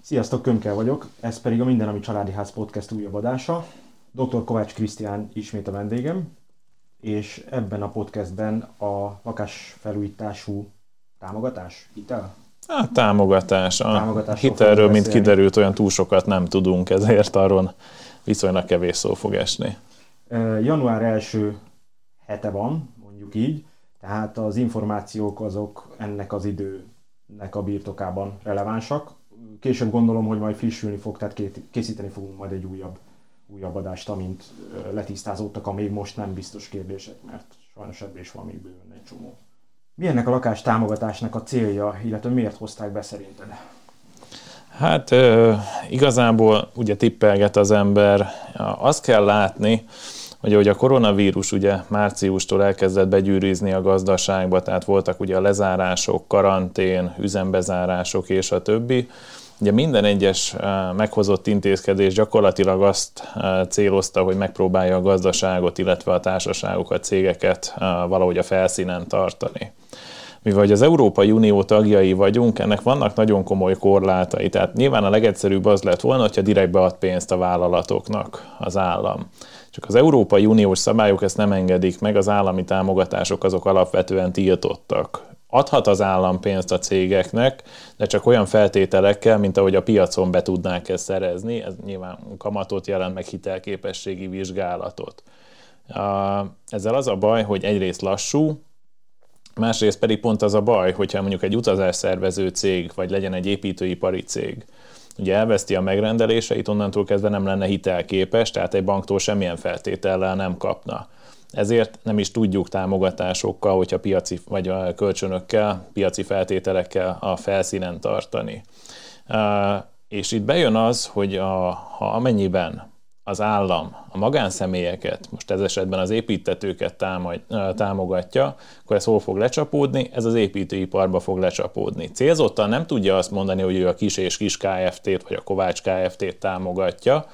Sziasztok, Kömkel vagyok, ez pedig a Minden, ami Családi Ház podcast újabb adása. Dr. Kovács Krisztián ismét a vendégem, és ebben a podcastben a lakásfelújítású támogatás, hitel? Hát támogatás. A hitelről, mint kiderült, olyan túl sokat nem tudunk, ezért arról viszonylag kevés szó fog esni. Január első hete van, mondjuk így, tehát az információk azok ennek az időnek a birtokában relevánsak. Később gondolom, hogy majd frissülni fog, tehát készíteni fogunk majd egy újabb, újabb adást, amint letisztázódtak a még most nem biztos kérdések, mert sajnos ebből is van még bőven egy csomó. Mi ennek a lakás támogatásnak a célja, illetve miért hozták be szerinted? Hát igazából ugye tippelget az ember. Azt kell látni, hogy ahogy a koronavírus ugye márciustól elkezdett begyűrűzni a gazdaságba, tehát voltak ugye a lezárások, karantén, üzembezárások és a többi, Ugye minden egyes meghozott intézkedés gyakorlatilag azt célozta, hogy megpróbálja a gazdaságot, illetve a társaságokat, cégeket valahogy a felszínen tartani mivel az Európai Unió tagjai vagyunk, ennek vannak nagyon komoly korlátai. Tehát nyilván a legegyszerűbb az lett volna, hogyha direkt bead pénzt a vállalatoknak az állam. Csak az Európai Uniós szabályok ezt nem engedik meg, az állami támogatások azok alapvetően tiltottak. Adhat az állam pénzt a cégeknek, de csak olyan feltételekkel, mint ahogy a piacon be tudnák ezt szerezni. Ez nyilván kamatot jelent, meg hitelképességi vizsgálatot. Ezzel az a baj, hogy egyrészt lassú, Másrészt pedig pont az a baj, hogyha mondjuk egy utazásszervező cég, vagy legyen egy építőipari cég, ugye elveszti a megrendeléseit, onnantól kezdve nem lenne hitelképes, tehát egy banktól semmilyen feltétellel nem kapna. Ezért nem is tudjuk támogatásokkal, hogyha piaci vagy a kölcsönökkel, piaci feltételekkel a felszínen tartani. És itt bejön az, hogy a, ha amennyiben az állam a magánszemélyeket, most ez esetben az építetőket támad, támogatja, akkor ez hol fog lecsapódni? Ez az építőiparba fog lecsapódni. Célzottan nem tudja azt mondani, hogy ő a kis és kis KFT-t vagy a Kovács KFT-t támogatja,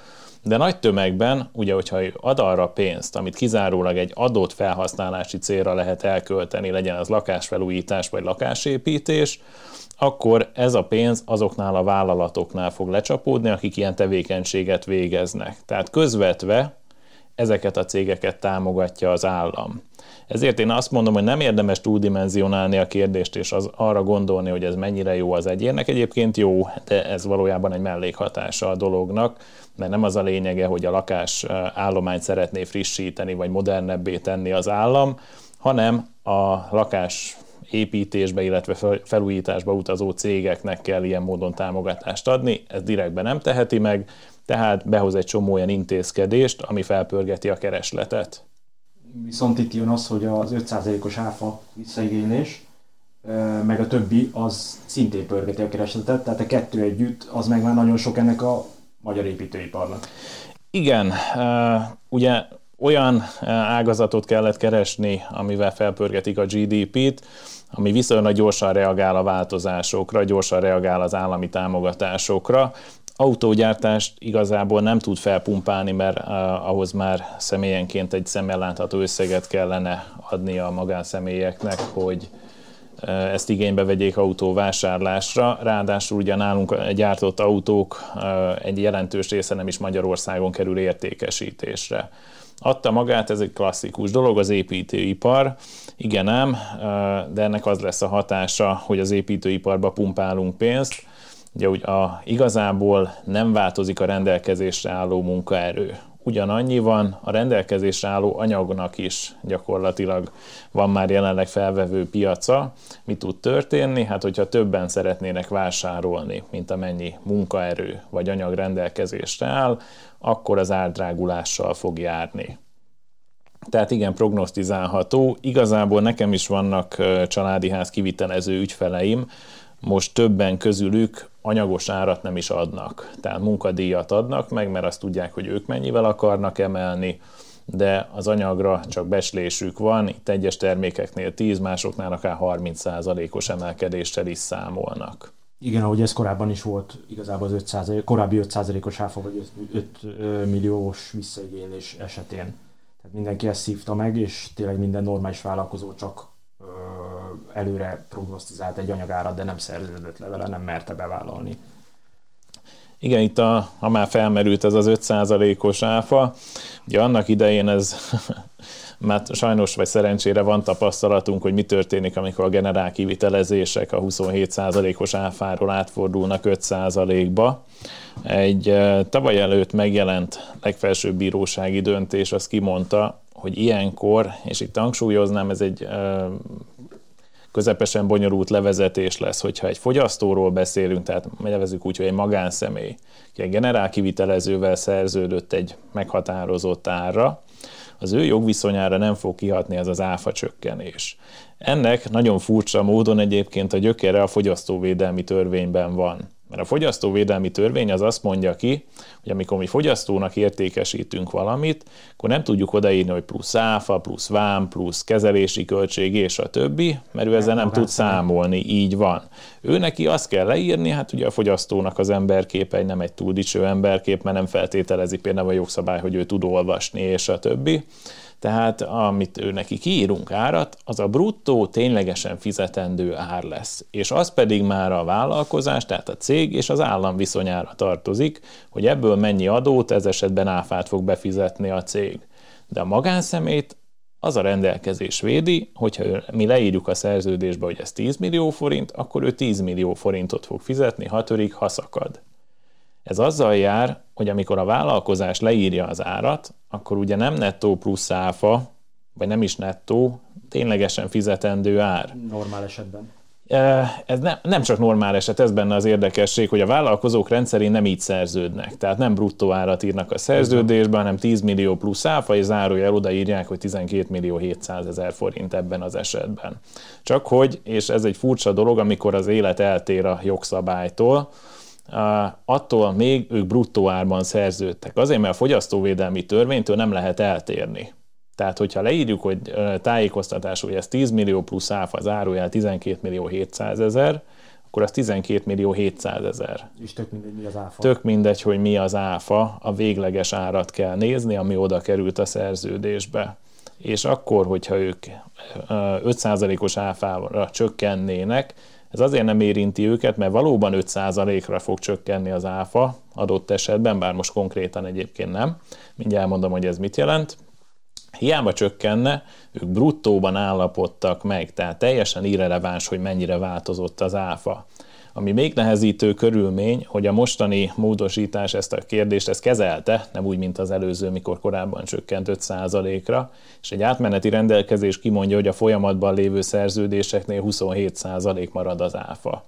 de nagy tömegben, ugye, hogyha ad arra pénzt, amit kizárólag egy adott felhasználási célra lehet elkölteni, legyen az lakásfelújítás vagy lakásépítés, akkor ez a pénz azoknál a vállalatoknál fog lecsapódni, akik ilyen tevékenységet végeznek. Tehát közvetve ezeket a cégeket támogatja az állam. Ezért én azt mondom, hogy nem érdemes túldimenzionálni a kérdést, és az, arra gondolni, hogy ez mennyire jó az egyének. Egyébként jó, de ez valójában egy mellékhatása a dolognak, mert nem az a lényege, hogy a lakás állományt szeretné frissíteni, vagy modernebbé tenni az állam, hanem a lakás építésbe, illetve felújításba utazó cégeknek kell ilyen módon támogatást adni, ez direktben nem teheti meg, tehát behoz egy csomó olyan intézkedést, ami felpörgeti a keresletet. Viszont itt jön az, hogy az 5%-os áfa visszaigénylés, meg a többi, az szintén pörgeti a keresletet, tehát a kettő együtt, az meg már nagyon sok ennek a magyar építőiparnak. Igen, ugye olyan ágazatot kellett keresni, amivel felpörgetik a GDP-t, ami viszonylag gyorsan reagál a változásokra, gyorsan reagál az állami támogatásokra. Autógyártást igazából nem tud felpumpálni, mert ahhoz már személyenként egy szemmel látható összeget kellene adni a magánszemélyeknek, hogy ezt igénybe vegyék autóvásárlásra. Ráadásul ugye nálunk gyártott autók egy jelentős része nem is Magyarországon kerül értékesítésre adta magát, ez egy klasszikus dolog, az építőipar. Igen ám, de ennek az lesz a hatása, hogy az építőiparba pumpálunk pénzt. Ugye úgy a, igazából nem változik a rendelkezésre álló munkaerő. Ugyanannyi van, a rendelkezésre álló anyagnak is gyakorlatilag van már jelenleg felvevő piaca. Mi tud történni? Hát, hogyha többen szeretnének vásárolni, mint amennyi munkaerő vagy anyag rendelkezésre áll, akkor az árdrágulással fog járni. Tehát igen, prognosztizálható. Igazából nekem is vannak családi ház kivitelező ügyfeleim, most többen közülük anyagos árat nem is adnak. Tehát munkadíjat adnak meg, mert azt tudják, hogy ők mennyivel akarnak emelni, de az anyagra csak beslésük van, itt egyes termékeknél 10, másoknál akár 30%-os emelkedéssel is számolnak. Igen, ahogy ez korábban is volt, igazából az 5%, korábbi 5%-os áfa vagy 5 milliós visszaigénylés esetén. Tehát mindenki ezt szívta meg, és tényleg minden normális vállalkozó csak előre prognosztizált egy anyagárat, de nem szerződött le vele, nem merte bevállalni. Igen, itt a, ha már felmerült ez az 5%-os áfa, ugye annak idején ez mert sajnos vagy szerencsére van tapasztalatunk, hogy mi történik, amikor a generál kivitelezések a 27%-os áfáról átfordulnak 5%-ba. Egy tavaly előtt megjelent legfelsőbb bírósági döntés azt kimondta, hogy ilyenkor, és itt hangsúlyoznám, ez egy közepesen bonyolult levezetés lesz, hogyha egy fogyasztóról beszélünk, tehát nevezük úgy, hogy egy magánszemély, egy generál kivitelezővel szerződött egy meghatározott árra, az ő jogviszonyára nem fog kihatni ez az áfa csökkenés. Ennek nagyon furcsa módon egyébként a gyökere a fogyasztóvédelmi törvényben van. Mert a fogyasztóvédelmi törvény az azt mondja ki, hogy amikor mi fogyasztónak értékesítünk valamit, akkor nem tudjuk odaírni, hogy plusz áfa, plusz vám, plusz kezelési költség és a többi, mert ő ezzel nem tud számolni, így van. Ő neki azt kell leírni, hát ugye a fogyasztónak az emberképe egy nem egy túl dicső emberkép, mert nem feltételezi például a jogszabály, hogy ő tud olvasni és a többi. Tehát amit ő neki kiírunk árat, az a bruttó ténylegesen fizetendő ár lesz. És az pedig már a vállalkozás, tehát a cég és az állam viszonyára tartozik, hogy ebből mennyi adót, ez esetben áfát fog befizetni a cég. De a magánszemélyt az a rendelkezés védi, hogyha mi leírjuk a szerződésbe, hogy ez 10 millió forint, akkor ő 10 millió forintot fog fizetni, ha törik, ha szakad. Ez azzal jár, hogy amikor a vállalkozás leírja az árat, akkor ugye nem nettó plusz áfa, vagy nem is nettó, ténylegesen fizetendő ár. Normál esetben. Ez ne, nem csak normál eset, ez benne az érdekesség, hogy a vállalkozók rendszerén nem így szerződnek. Tehát nem bruttó árat írnak a szerződésben, hanem 10 millió plusz áfa, és zárójel odaírják, hogy 12 millió 700 ezer forint ebben az esetben. Csak hogy, és ez egy furcsa dolog, amikor az élet eltér a jogszabálytól, attól még ők bruttó árban szerződtek. Azért, mert a fogyasztóvédelmi törvénytől nem lehet eltérni. Tehát, hogyha leírjuk, hogy tájékoztatás, hogy ez 10 millió plusz áfa, az árójel 12 millió 700 ezer, akkor az 12 millió 700 ezer. És tök mindegy, mi az áfa. Tök mindegy, hogy mi az áfa, a végleges árat kell nézni, ami oda került a szerződésbe. És akkor, hogyha ők 5%-os áfára csökkennének, ez azért nem érinti őket, mert valóban 5%-ra fog csökkenni az áfa adott esetben, bár most konkrétan egyébként nem. Mindjárt mondom, hogy ez mit jelent. Hiába csökkenne, ők bruttóban állapodtak meg, tehát teljesen irreleváns, hogy mennyire változott az áfa. Ami még nehezítő körülmény, hogy a mostani módosítás ezt a kérdést ezt kezelte, nem úgy, mint az előző, mikor korábban csökkent 5%-ra, és egy átmeneti rendelkezés kimondja, hogy a folyamatban lévő szerződéseknél 27% marad az áfa.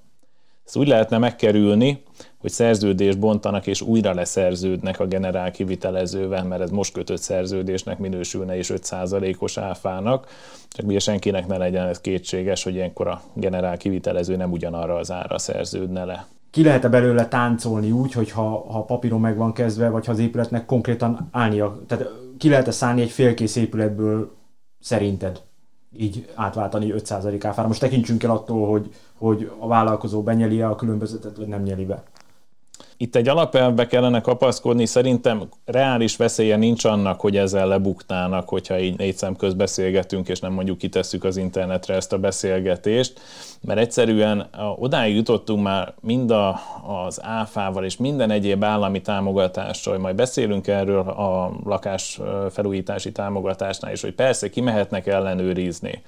Ezt úgy lehetne megkerülni, hogy szerződést bontanak és újra leszerződnek a generál kivitelezővel, mert ez most kötött szerződésnek minősülne és 5%-os áfának, csak ugye senkinek ne legyen ez kétséges, hogy ilyenkor a generál kivitelező nem ugyanarra az ára szerződne le. Ki lehet-e belőle táncolni úgy, hogy ha, ha papíron meg van kezdve, vagy ha az épületnek konkrétan állnia, tehát ki lehet-e szállni egy félkész épületből szerinted? Így átváltani 5% áfára. Most tekintsünk el attól, hogy, hogy a vállalkozó benyeli a különbözetet, vagy nem nyeli be. Itt egy alapelvbe kellene kapaszkodni, szerintem reális veszélye nincs annak, hogy ezzel lebuknának, hogyha így négy szem köz beszélgetünk, és nem mondjuk kitesszük az internetre ezt a beszélgetést, mert egyszerűen odáig jutottunk már mind a, az áfával és minden egyéb állami támogatással, majd beszélünk erről a lakás felújítási támogatásnál is, hogy persze kimehetnek ellenőrizni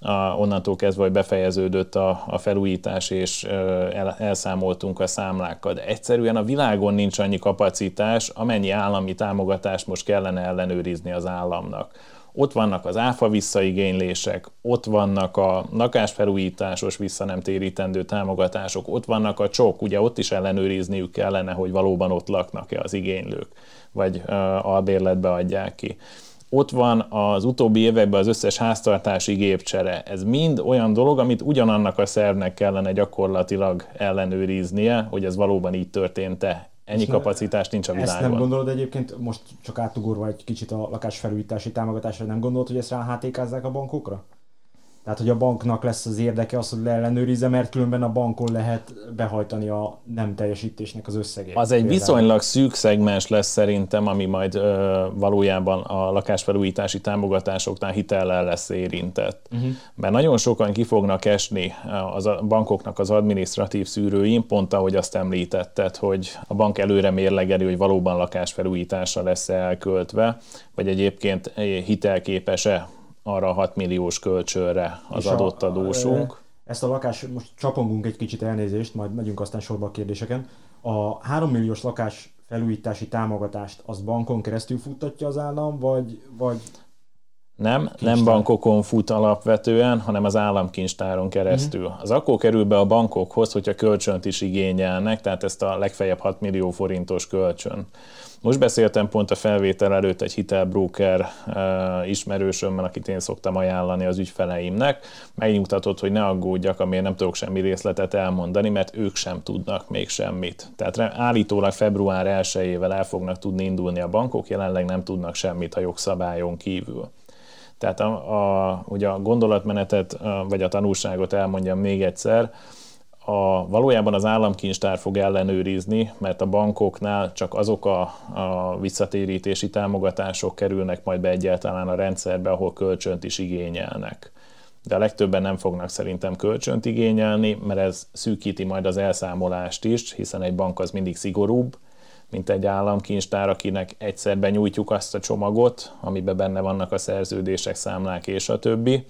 a, onnantól kezdve, hogy befejeződött a, a felújítás, és el, elszámoltunk a számlákkal. De egyszerűen a világon nincs annyi kapacitás, amennyi állami támogatást most kellene ellenőrizni az államnak. Ott vannak az áfa visszaigénylések, ott vannak a lakásfelújításos vissza nem térítendő támogatások, ott vannak a csok, ugye ott is ellenőrizniük kellene, hogy valóban ott laknak-e az igénylők, vagy a bérletbe adják ki ott van az utóbbi években az összes háztartási gépcsere. Ez mind olyan dolog, amit ugyanannak a szervnek kellene gyakorlatilag ellenőriznie, hogy ez valóban így történt-e. Ennyi kapacitás nincs a világon. Ezt nem gondolod egyébként, most csak átugorva egy kicsit a lakásfelújítási támogatásra, nem gondolod, hogy ezt rá HTK-zzák a bankokra? Tehát, hogy a banknak lesz az érdeke az, hogy leellenőrizze, mert különben a bankon lehet behajtani a nem teljesítésnek az összegét. Az egy viszonylag szűk szegmens lesz szerintem, ami majd ö, valójában a lakásfelújítási támogatásoknál hitellel lesz érintett. Uh-huh. Mert nagyon sokan ki fognak esni az a bankoknak az administratív szűrőin, pont ahogy azt említetted, hogy a bank előre mérlegeli, hogy valóban lakásfelújításra lesz elköltve, vagy egyébként hitelképes-e arra a 6 milliós kölcsönre az És adott a, adósunk. Ezt a lakás, most csapongunk egy kicsit elnézést, majd megyünk aztán sorba a kérdéseken. A 3 milliós lakás felújítási támogatást az bankon keresztül futtatja az állam, vagy, vagy nem, Kincstár. nem bankokon fut alapvetően, hanem az államkincstáron keresztül. Uh-huh. Az akkor kerül be a bankokhoz, hogyha kölcsönt is igényelnek, tehát ezt a legfeljebb 6 millió forintos kölcsön. Most beszéltem pont a felvétel előtt egy hitelbroker uh, ismerősömmel, akit én szoktam ajánlani az ügyfeleimnek. Megnyugtatott, hogy ne aggódjak, amiért nem tudok semmi részletet elmondani, mert ők sem tudnak még semmit. Tehát állítólag február 1-ével el fognak tudni indulni a bankok, jelenleg nem tudnak semmit a jogszabályon kívül. Tehát a, a, ugye a gondolatmenetet, vagy a tanulságot elmondjam még egyszer, a, valójában az államkincstár fog ellenőrizni, mert a bankoknál csak azok a, a visszatérítési támogatások kerülnek majd be egyáltalán a rendszerbe, ahol kölcsönt is igényelnek. De a legtöbben nem fognak szerintem kölcsönt igényelni, mert ez szűkíti majd az elszámolást is, hiszen egy bank az mindig szigorúbb, mint egy államkincstár, akinek egyszer benyújtjuk azt a csomagot, amiben benne vannak a szerződések, számlák és a többi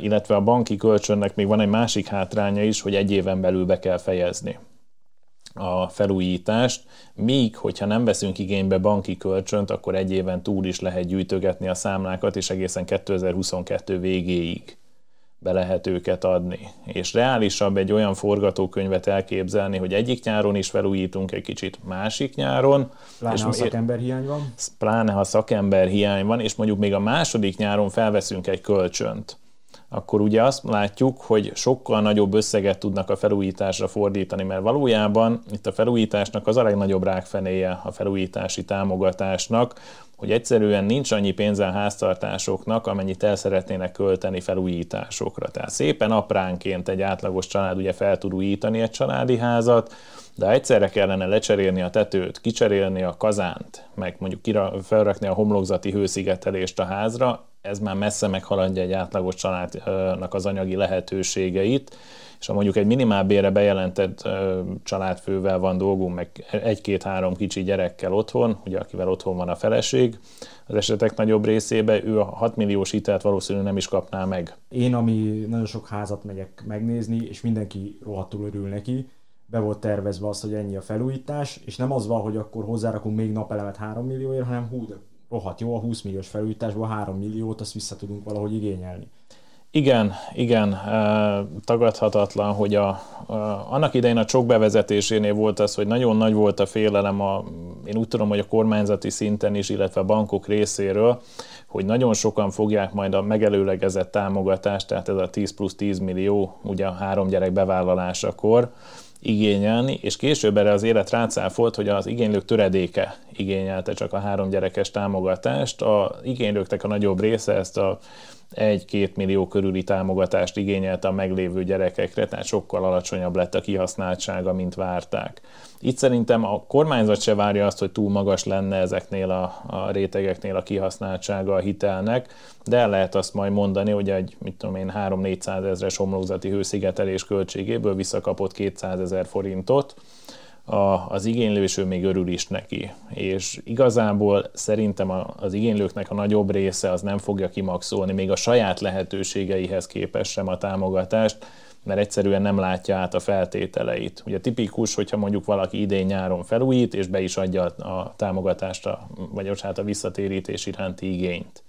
illetve a banki kölcsönnek még van egy másik hátránya is, hogy egy éven belül be kell fejezni a felújítást, míg hogyha nem veszünk igénybe banki kölcsönt, akkor egy éven túl is lehet gyűjtögetni a számlákat, és egészen 2022 végéig be lehet őket adni. És reálisabb egy olyan forgatókönyvet elképzelni, hogy egyik nyáron is felújítunk egy kicsit, másik nyáron. Pláne, és ha szakember hiány van. Pláne, ha szakember hiány van, és mondjuk még a második nyáron felveszünk egy kölcsönt akkor ugye azt látjuk, hogy sokkal nagyobb összeget tudnak a felújításra fordítani, mert valójában itt a felújításnak az a legnagyobb rákfenéje a felújítási támogatásnak, hogy egyszerűen nincs annyi pénze a háztartásoknak, amennyit el szeretnének költeni felújításokra. Tehát szépen apránként egy átlagos család ugye fel tud újítani egy családi házat, de egyszerre kellene lecserélni a tetőt, kicserélni a kazánt, meg mondjuk felrakni a homlokzati hőszigetelést a házra, ez már messze meghaladja egy átlagos családnak az anyagi lehetőségeit, és ha mondjuk egy minimálbére bejelentett családfővel van dolgunk, meg egy-két-három kicsi gyerekkel otthon, ugye akivel otthon van a feleség, az esetek nagyobb részében ő a 6 milliós hitelt valószínűleg nem is kapná meg. Én, ami nagyon sok házat megyek megnézni, és mindenki rohadtul örül neki, be volt tervezve az, hogy ennyi a felújítás, és nem az van, hogy akkor hozzárakunk még napelemet 3 millióért, hanem hú, de rohadt jó, a 20 milliós felújításból 3 milliót, azt vissza tudunk valahogy igényelni. Igen, igen, tagadhatatlan, hogy a, a, annak idején a csok bevezetésénél volt az, hogy nagyon nagy volt a félelem, a, én úgy tudom, hogy a kormányzati szinten is, illetve a bankok részéről, hogy nagyon sokan fogják majd a megelőlegezett támogatást, tehát ez a 10 plusz 10 millió, ugye a három gyerek bevállalásakor, igényelni, és később erre az élet rácáfolt, hogy az igénylők töredéke igényelte csak a három gyerekes támogatást. A igénylőknek a nagyobb része ezt a 1-2 millió körüli támogatást igényelte a meglévő gyerekekre, tehát sokkal alacsonyabb lett a kihasználtsága, mint várták. Itt szerintem a kormányzat se várja azt, hogy túl magas lenne ezeknél a, a rétegeknél a kihasználtsága a hitelnek, de el lehet azt majd mondani, hogy egy, mit tudom én, 3-400 ezres homlokzati hőszigetelés költségéből visszakapott 200 ezer forintot, a, az igénylő, és ő még örül is neki. És igazából szerintem az igénylőknek a nagyobb része az nem fogja kimaxolni még a saját lehetőségeihez képest sem a támogatást, mert egyszerűen nem látja át a feltételeit. Ugye tipikus, hogyha mondjuk valaki idén-nyáron felújít, és be is adja a támogatást, vagy hát a visszatérítés iránti igényt.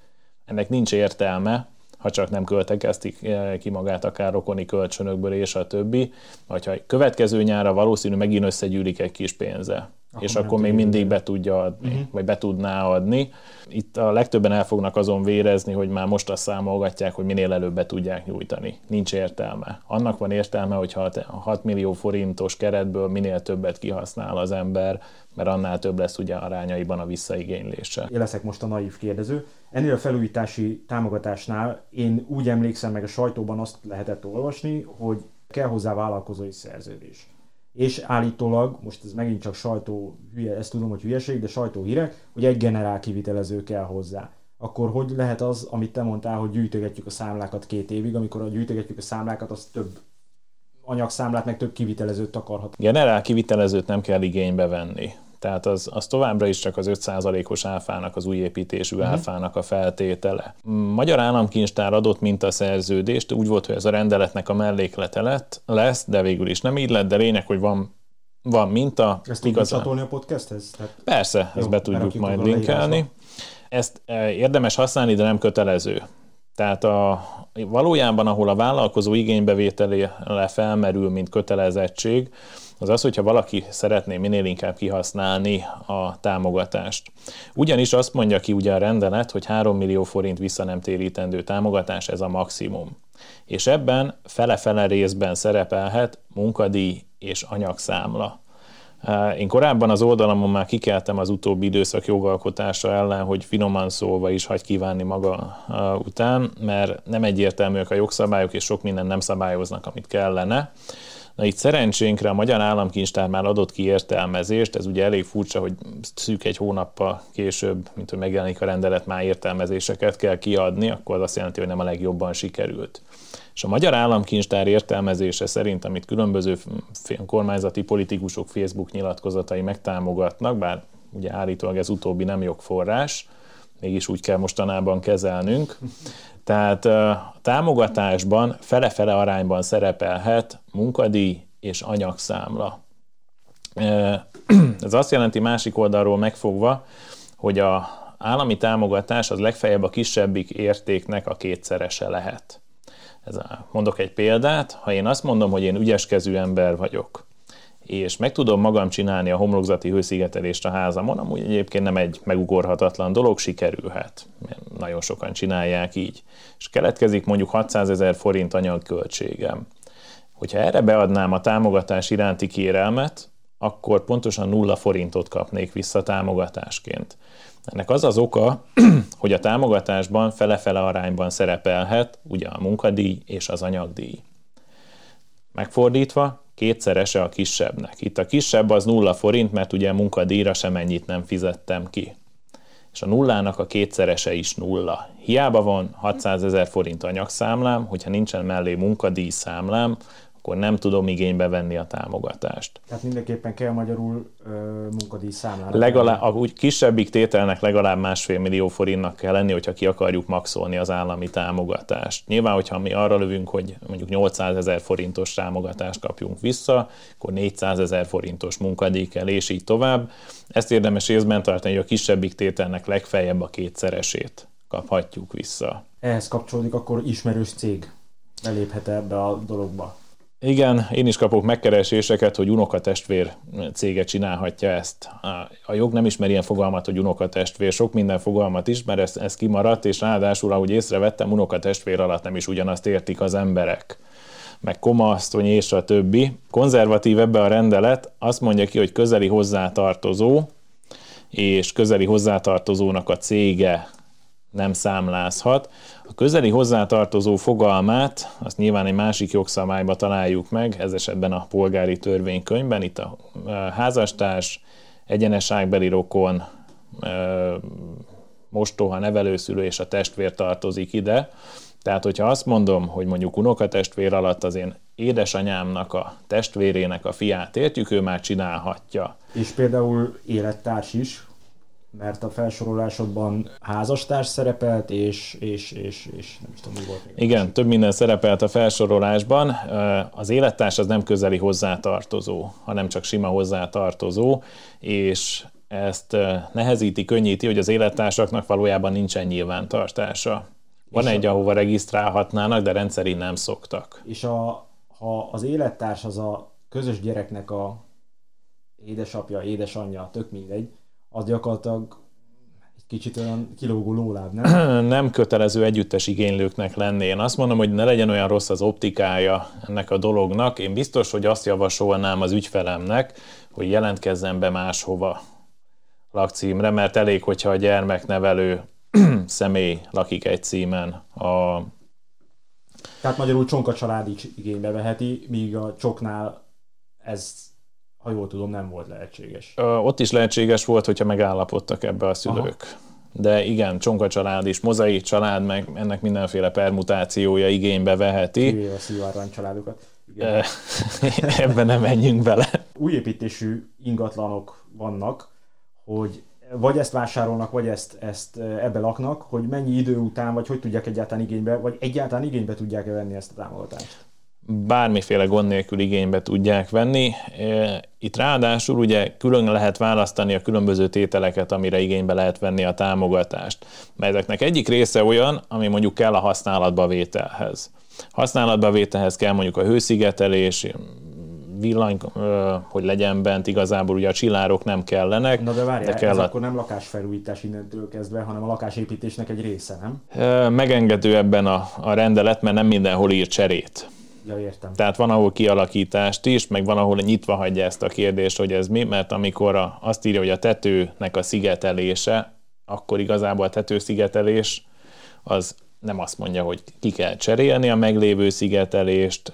Ennek nincs értelme, ha csak nem költekeztik eh, ki magát akár rokoni kölcsönökből és a többi, vagy ha következő nyára valószínű megint összegyűlik egy kis pénze. Akkor és akkor még mindig be tudja adni, uh-huh. vagy be tudná adni. Itt a legtöbben el fognak azon vérezni, hogy már most azt számolgatják, hogy minél előbb be tudják nyújtani. Nincs értelme. Annak van értelme, hogyha a 6 millió forintos keretből minél többet kihasznál az ember, mert annál több lesz ugye arányaiban a visszaigénylése. Én leszek most a naív kérdező. Ennél a felújítási támogatásnál én úgy emlékszem, meg a sajtóban azt lehetett olvasni, hogy kell hozzá vállalkozói szerződés és állítólag, most ez megint csak sajtó, hülye, ezt tudom, hogy hülyeség, de sajtó hírek, hogy egy generál kivitelező kell hozzá. Akkor hogy lehet az, amit te mondtál, hogy gyűjtögetjük a számlákat két évig, amikor a gyűjtögetjük a számlákat, az több anyagszámlát, meg több kivitelezőt takarhat. Generál kivitelezőt nem kell igénybe venni. Tehát az, az továbbra is csak az 5%-os áfának, az új építésű uh-huh. áfának a feltétele. Magyar államkincstár adott mintaszerződést, úgy volt, hogy ez a rendeletnek a melléklete lett, lesz, de végül is nem így lett, de lényeg, hogy van van minta. Ezt tudjuk csatolni a podcasthez? Tehát... Persze, ezt be tudjuk majd linkelni. Ezt e, érdemes használni, de nem kötelező. Tehát a, valójában, ahol a vállalkozó igénybevételére felmerül, mint kötelezettség, az az, hogyha valaki szeretné minél inkább kihasználni a támogatást. Ugyanis azt mondja ki ugye a rendelet, hogy 3 millió forint vissza nem térítendő támogatás, ez a maximum. És ebben fele-fele részben szerepelhet munkadíj és anyagszámla. Én korábban az oldalamon már kikeltem az utóbbi időszak jogalkotása ellen, hogy finoman szólva is hagy kívánni maga után, mert nem egyértelműek a jogszabályok, és sok minden nem szabályoznak, amit kellene. Na itt szerencsénkre a Magyar Államkincstár már adott ki értelmezést, ez ugye elég furcsa, hogy szűk egy hónappal később, mint hogy megjelenik a rendelet, már értelmezéseket kell kiadni, akkor az azt jelenti, hogy nem a legjobban sikerült. És a Magyar Államkincstár értelmezése szerint, amit különböző kormányzati politikusok Facebook nyilatkozatai megtámogatnak, bár ugye állítólag ez utóbbi nem jogforrás, mégis úgy kell mostanában kezelnünk, tehát a támogatásban fele-fele arányban szerepelhet munkadíj és anyagszámla. Ez azt jelenti másik oldalról megfogva, hogy a állami támogatás az legfeljebb a kisebbik értéknek a kétszerese lehet. Ez a, mondok egy példát, ha én azt mondom, hogy én ügyeskező ember vagyok, és meg tudom magam csinálni a homlokzati hőszigetelést a házamon, amúgy egyébként nem egy megugorhatatlan dolog, sikerülhet. Nagyon sokan csinálják így. És keletkezik mondjuk 600 ezer forint anyagköltségem. Hogyha erre beadnám a támogatás iránti kérelmet, akkor pontosan nulla forintot kapnék vissza támogatásként. Ennek az az oka, hogy a támogatásban fele-fele arányban szerepelhet ugye a munkadíj és az anyagdíj. Megfordítva, kétszerese a kisebbnek. Itt a kisebb az nulla forint, mert ugye munkadíjra sem ennyit nem fizettem ki. És a nullának a kétszerese is nulla. Hiába van 600 ezer forint anyagszámlám, hogyha nincsen mellé munkadíj számlám, akkor nem tudom igénybe venni a támogatást. Tehát mindenképpen kell magyarul ö, munkadíj számlára. Legalább, a úgy kisebbik tételnek legalább másfél millió forintnak kell lenni, hogyha ki akarjuk maxolni az állami támogatást. Nyilván, hogyha mi arra lövünk, hogy mondjuk 800 ezer forintos támogatást kapjunk vissza, akkor 400 ezer forintos munkadíj kell, és így tovább. Ezt érdemes észben tartani, hogy a kisebbik tételnek legfeljebb a kétszeresét kaphatjuk vissza. Ehhez kapcsolódik akkor ismerős cég beléphet ebbe a dologba. Igen, én is kapok megkereséseket, hogy unokatestvér cége csinálhatja ezt. A jog nem ismer ilyen fogalmat, hogy unokatestvér, sok minden fogalmat ismer, ez, ez kimaradt, és ráadásul, ahogy észrevettem, unokatestvér alatt nem is ugyanazt értik az emberek meg komasztony és a többi. Konzervatív ebbe a rendelet, azt mondja ki, hogy közeli hozzátartozó, és közeli hozzátartozónak a cége nem számlázhat. A közeli hozzátartozó fogalmát, azt nyilván egy másik jogszabályba találjuk meg, ez esetben a polgári törvénykönyvben, itt a házastárs, egyeneságbeli rokon, mostoha, nevelőszülő és a testvér tartozik ide. Tehát, hogyha azt mondom, hogy mondjuk unokatestvér alatt az én édesanyámnak a testvérének a fiát értjük, ő már csinálhatja. És például élettárs is, mert a felsorolásodban házastárs szerepelt, és, és, és, és nem is tudom, mi volt még. Igen, több minden szerepelt a felsorolásban. Az élettárs az nem közeli hozzátartozó, hanem csak sima hozzátartozó, és ezt nehezíti, könnyíti, hogy az élettársaknak valójában nincsen nyilvántartása. Van és egy, a... ahova regisztrálhatnának, de rendszerint nem szoktak. És a, ha az élettárs az a közös gyereknek a édesapja, édesanyja, tök mindegy, az gyakorlatilag egy kicsit olyan kilógó lóláb, nem? nem kötelező együttes igénylőknek lenni. Én azt mondom, hogy ne legyen olyan rossz az optikája ennek a dolognak. Én biztos, hogy azt javasolnám az ügyfelemnek, hogy jelentkezzen be máshova lakcímre, mert elég, hogyha a gyermeknevelő személy lakik egy címen. A... Tehát magyarul csonka család is igénybe veheti, míg a csoknál ez, ha jól tudom, nem volt lehetséges. Ö, ott is lehetséges volt, hogyha megállapodtak ebbe a szülők. Aha. De igen, csonka család is, mozai család, meg ennek mindenféle permutációja igénybe veheti. Kivéve a szivárvány családokat. Igen. Ebben nem menjünk bele. Új építésű ingatlanok vannak, hogy vagy ezt vásárolnak, vagy ezt, ezt ebbe laknak, hogy mennyi idő után, vagy hogy tudják egyáltalán igénybe, vagy egyáltalán igénybe tudják-e venni ezt a támogatást? Bármiféle gond nélkül igénybe tudják venni. Itt ráadásul ugye külön lehet választani a különböző tételeket, amire igénybe lehet venni a támogatást. Mert ezeknek egyik része olyan, ami mondjuk kell a használatba vételhez. Használatba vételhez kell mondjuk a hőszigetelés, villany, hogy legyen bent, igazából ugye a csillárok nem kellenek. Na de várjál, de kell ez a... akkor nem lakásfelújítás innentől kezdve, hanem a lakásépítésnek egy része, nem? Megengedő ebben a, a rendelet, mert nem mindenhol ír cserét. Ja, értem. Tehát van, ahol kialakítást is, meg van, ahol nyitva hagyja ezt a kérdést, hogy ez mi, mert amikor a, azt írja, hogy a tetőnek a szigetelése, akkor igazából a tetőszigetelés az nem azt mondja, hogy ki kell cserélni a meglévő szigetelést,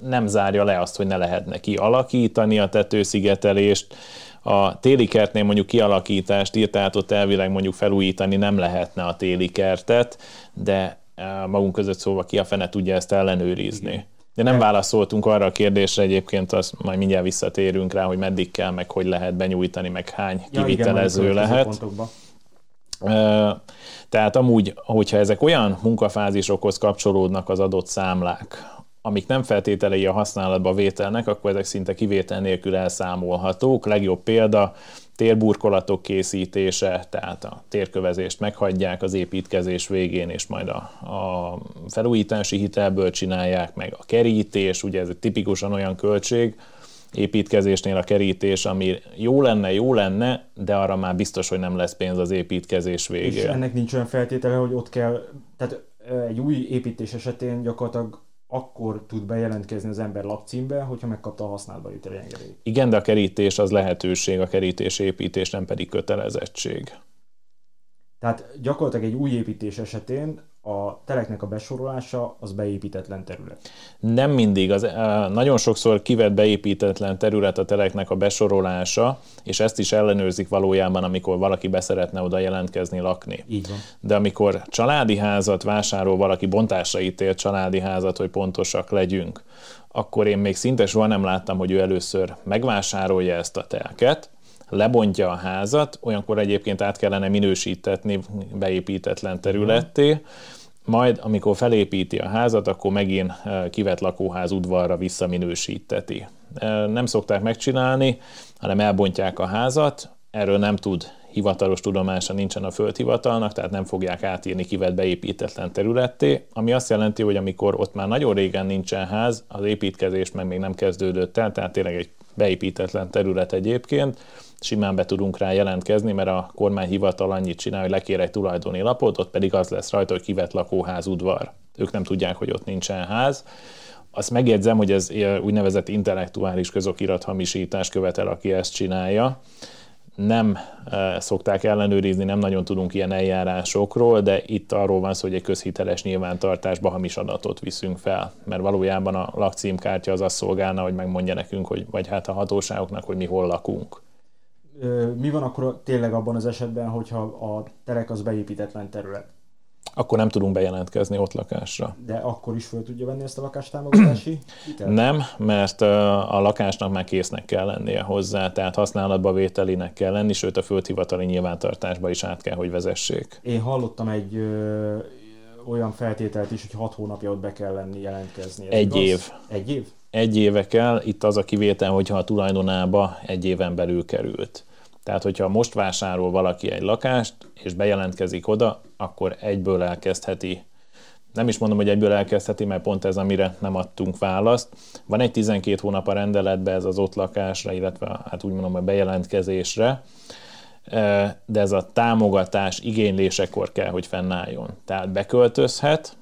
nem zárja le azt, hogy ne lehetne kialakítani a tetőszigetelést. A téli kertnél mondjuk kialakítást írt, tehát ott elvileg mondjuk felújítani nem lehetne a téli kertet, de magunk között szóval ki a fene tudja ezt ellenőrizni. De nem válaszoltunk arra a kérdésre egyébként, azt majd mindjárt visszatérünk rá, hogy meddig kell, meg hogy lehet benyújtani, meg hány ja, kivitelező igen, lehet. Tehát amúgy, hogyha ezek olyan munkafázisokhoz kapcsolódnak az adott számlák, amik nem feltételei a használatba vételnek, akkor ezek szinte kivétel nélkül elszámolhatók. Legjobb példa térburkolatok készítése, tehát a térkövezést meghagyják az építkezés végén, és majd a, a felújítási hitelből csinálják meg a kerítés, ugye ez egy tipikusan olyan költség, építkezésnél a kerítés, ami jó lenne, jó lenne, de arra már biztos, hogy nem lesz pénz az építkezés végén. És ennek nincs olyan feltétele, hogy ott kell, tehát egy új építés esetén gyakorlatilag akkor tud bejelentkezni az ember lapcímbe, hogyha megkapta a használatba juteli engedélyt. Igen, de a kerítés az lehetőség, a kerítés építés nem pedig kötelezettség. Tehát gyakorlatilag egy új építés esetén a teleknek a besorolása az beépítetlen terület. Nem mindig. Az, nagyon sokszor kivett beépítetlen terület a teleknek a besorolása, és ezt is ellenőrzik valójában, amikor valaki beszeretne oda jelentkezni, lakni. Így van. De amikor családi házat vásárol valaki, bontásra ítélt családi házat, hogy pontosak legyünk, akkor én még szinte soha nem láttam, hogy ő először megvásárolja ezt a telket, lebontja a házat, olyankor egyébként át kellene minősítetni beépítetlen területté, majd amikor felépíti a házat, akkor megint eh, kivett lakóház udvarra visszaminősíteti. Eh, nem szokták megcsinálni, hanem elbontják a házat, erről nem tud hivatalos tudomása nincsen a földhivatalnak, tehát nem fogják átírni kivett beépítetlen területté, ami azt jelenti, hogy amikor ott már nagyon régen nincsen ház, az építkezés meg még nem kezdődött el, tehát tényleg egy beépítetlen terület egyébként, simán be tudunk rá jelentkezni, mert a kormányhivatal annyit csinál, hogy lekér egy tulajdoni lapot, ott pedig az lesz rajta, hogy kivett lakóház udvar. Ők nem tudják, hogy ott nincsen ház. Azt megjegyzem, hogy ez úgynevezett intellektuális közokirat hamisítás követel, aki ezt csinálja. Nem e, szokták ellenőrizni, nem nagyon tudunk ilyen eljárásokról, de itt arról van szó, hogy egy közhiteles nyilvántartásba hamis adatot viszünk fel, mert valójában a lakcímkártya az azt szolgálna, hogy megmondja nekünk, hogy, vagy hát a hatóságoknak, hogy mi hol lakunk mi van akkor tényleg abban az esetben, hogyha a terek az beépítetlen terület? Akkor nem tudunk bejelentkezni ott lakásra. De akkor is föl tudja venni ezt a lakástámogatási hitelt? Nem, mert a lakásnak már késznek kell lennie hozzá, tehát használatba vételinek kell lenni, sőt a földhivatali nyilvántartásba is át kell, hogy vezessék. Én hallottam egy ö, olyan feltételt is, hogy hat hónapja ott be kell lenni, jelentkezni. Ez egy igaz? év. Egy év? Egy éve kell, itt az a kivétel, hogyha a tulajdonába egy éven belül került. Tehát, hogyha most vásárol valaki egy lakást, és bejelentkezik oda, akkor egyből elkezdheti nem is mondom, hogy egyből elkezdheti, mert pont ez, amire nem adtunk választ. Van egy 12 hónap a rendeletben ez az ott lakásra, illetve hát úgy mondom a bejelentkezésre, de ez a támogatás igénylésekor kell, hogy fennálljon. Tehát beköltözhet,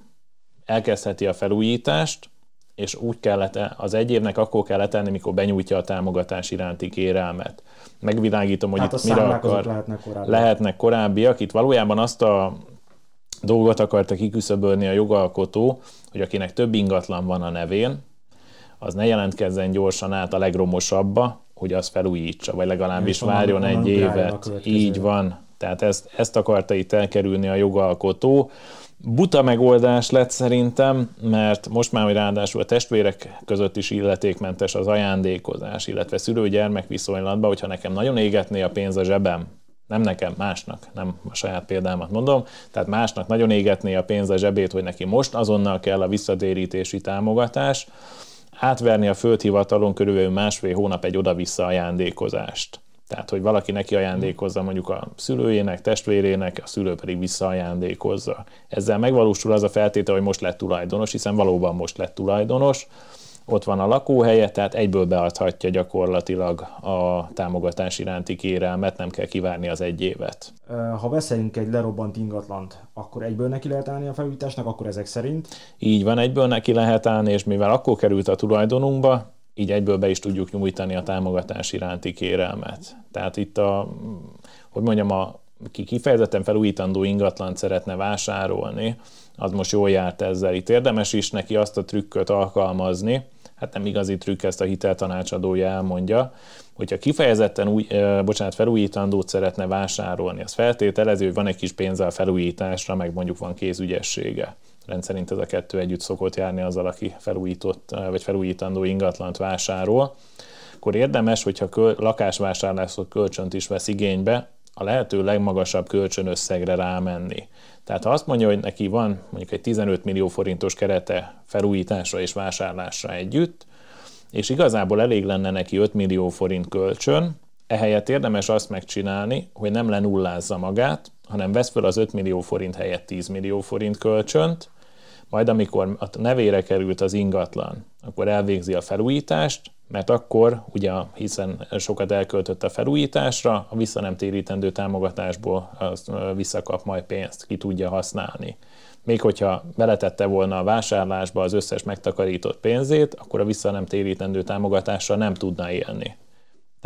elkezdheti a felújítást, és úgy kellett, az egy évnek akkor kell letenni, mikor benyújtja a támogatás iránti kérelmet. Megvilágítom, hogy hát itt mire akar. Lehetnek korábbiak. lehetnek korábbiak. Itt valójában azt a dolgot akarta kiküszöbölni a jogalkotó, hogy akinek több ingatlan van a nevén, az ne jelentkezzen gyorsan át a legromosabbba, hogy az felújítsa, vagy legalábbis várjon egy évet. Így van. Tehát ezt, ezt akarta itt elkerülni a jogalkotó. Buta megoldás lett szerintem, mert most már, hogy ráadásul a testvérek között is illetékmentes az ajándékozás, illetve szülő-gyermek viszonylatban, hogyha nekem nagyon égetné a pénz a zsebem, nem nekem, másnak, nem a saját példámat mondom, tehát másnak nagyon égetné a pénz a zsebét, hogy neki most azonnal kell a visszatérítési támogatás, átverni a földhivatalon körülbelül másfél hónap egy oda-vissza ajándékozást. Tehát, hogy valaki neki ajándékozza mondjuk a szülőjének, testvérének, a szülő pedig visszaajándékozza. Ezzel megvalósul az a feltétel, hogy most lett tulajdonos, hiszen valóban most lett tulajdonos, ott van a lakóhelye, tehát egyből beadhatja gyakorlatilag a támogatás iránti kérelmet, nem kell kivárni az egy évet. Ha beszélünk egy lerobbant ingatlant, akkor egyből neki lehet állni a felújításnak, akkor ezek szerint? Így van, egyből neki lehet állni, és mivel akkor került a tulajdonunkba, így egyből be is tudjuk nyújtani a támogatás iránti kérelmet. Tehát itt a, hogy mondjam, a, ki kifejezetten felújítandó ingatlant szeretne vásárolni, az most jól járt ezzel. Itt érdemes is neki azt a trükköt alkalmazni, hát nem igazi trükk, ezt a hiteltanácsadója elmondja, hogyha kifejezetten új, eh, bocsánat, felújítandót szeretne vásárolni, az feltételező, hogy van egy kis pénze a felújításra, meg mondjuk van kézügyessége. Rendszerint ez a kettő együtt szokott járni azzal, aki felújított vagy felújítandó ingatlant vásárol. Akkor érdemes, hogyha köl, lakásvásárlások kölcsönt is vesz igénybe, a lehető legmagasabb kölcsönösszegre rámenni. Tehát ha azt mondja, hogy neki van mondjuk egy 15 millió forintos kerete felújításra és vásárlásra együtt, és igazából elég lenne neki 5 millió forint kölcsön, ehelyett érdemes azt megcsinálni, hogy nem lenullázza magát, hanem vesz fel az 5 millió forint helyett 10 millió forint kölcsönt, majd amikor a nevére került az ingatlan, akkor elvégzi a felújítást, mert akkor, ugye, hiszen sokat elköltött a felújításra, a vissza nem térítendő támogatásból visszakap majd pénzt, ki tudja használni. Még hogyha beletette volna a vásárlásba az összes megtakarított pénzét, akkor a vissza nem térítendő támogatásra nem tudna élni.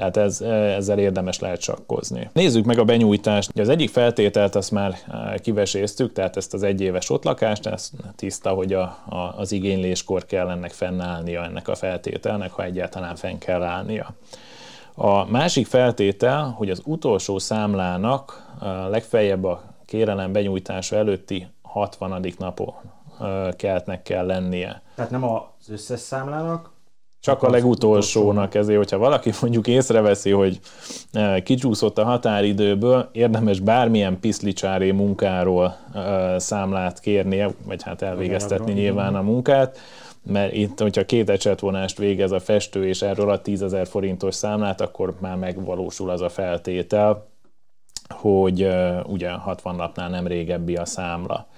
Tehát ez, ezzel érdemes lehet sakkozni. Nézzük meg a benyújtást. Az egyik feltételt azt már eh, kiveséztük, tehát ezt az egyéves ott lakást, ez tiszta, hogy a, a, az igényléskor kell ennek fennállnia ennek a feltételnek, ha egyáltalán fenn kell állnia. A másik feltétel, hogy az utolsó számlának eh, legfeljebb a kérelem benyújtása előtti 60. napon keltnek kell lennie. Tehát nem az összes számlának, csak a legutolsónak ezért, hogyha valaki mondjuk észreveszi, hogy e, kicsúszott a határidőből, érdemes bármilyen piszlicsári munkáról e, számlát kérnie, vagy hát elvégeztetni nyilván a munkát, mert itt, hogyha két ecsetvonást végez a festő, és erről a 10 ezer forintos számlát, akkor már megvalósul az a feltétel, hogy e, ugye 60 napnál nem régebbi a számla.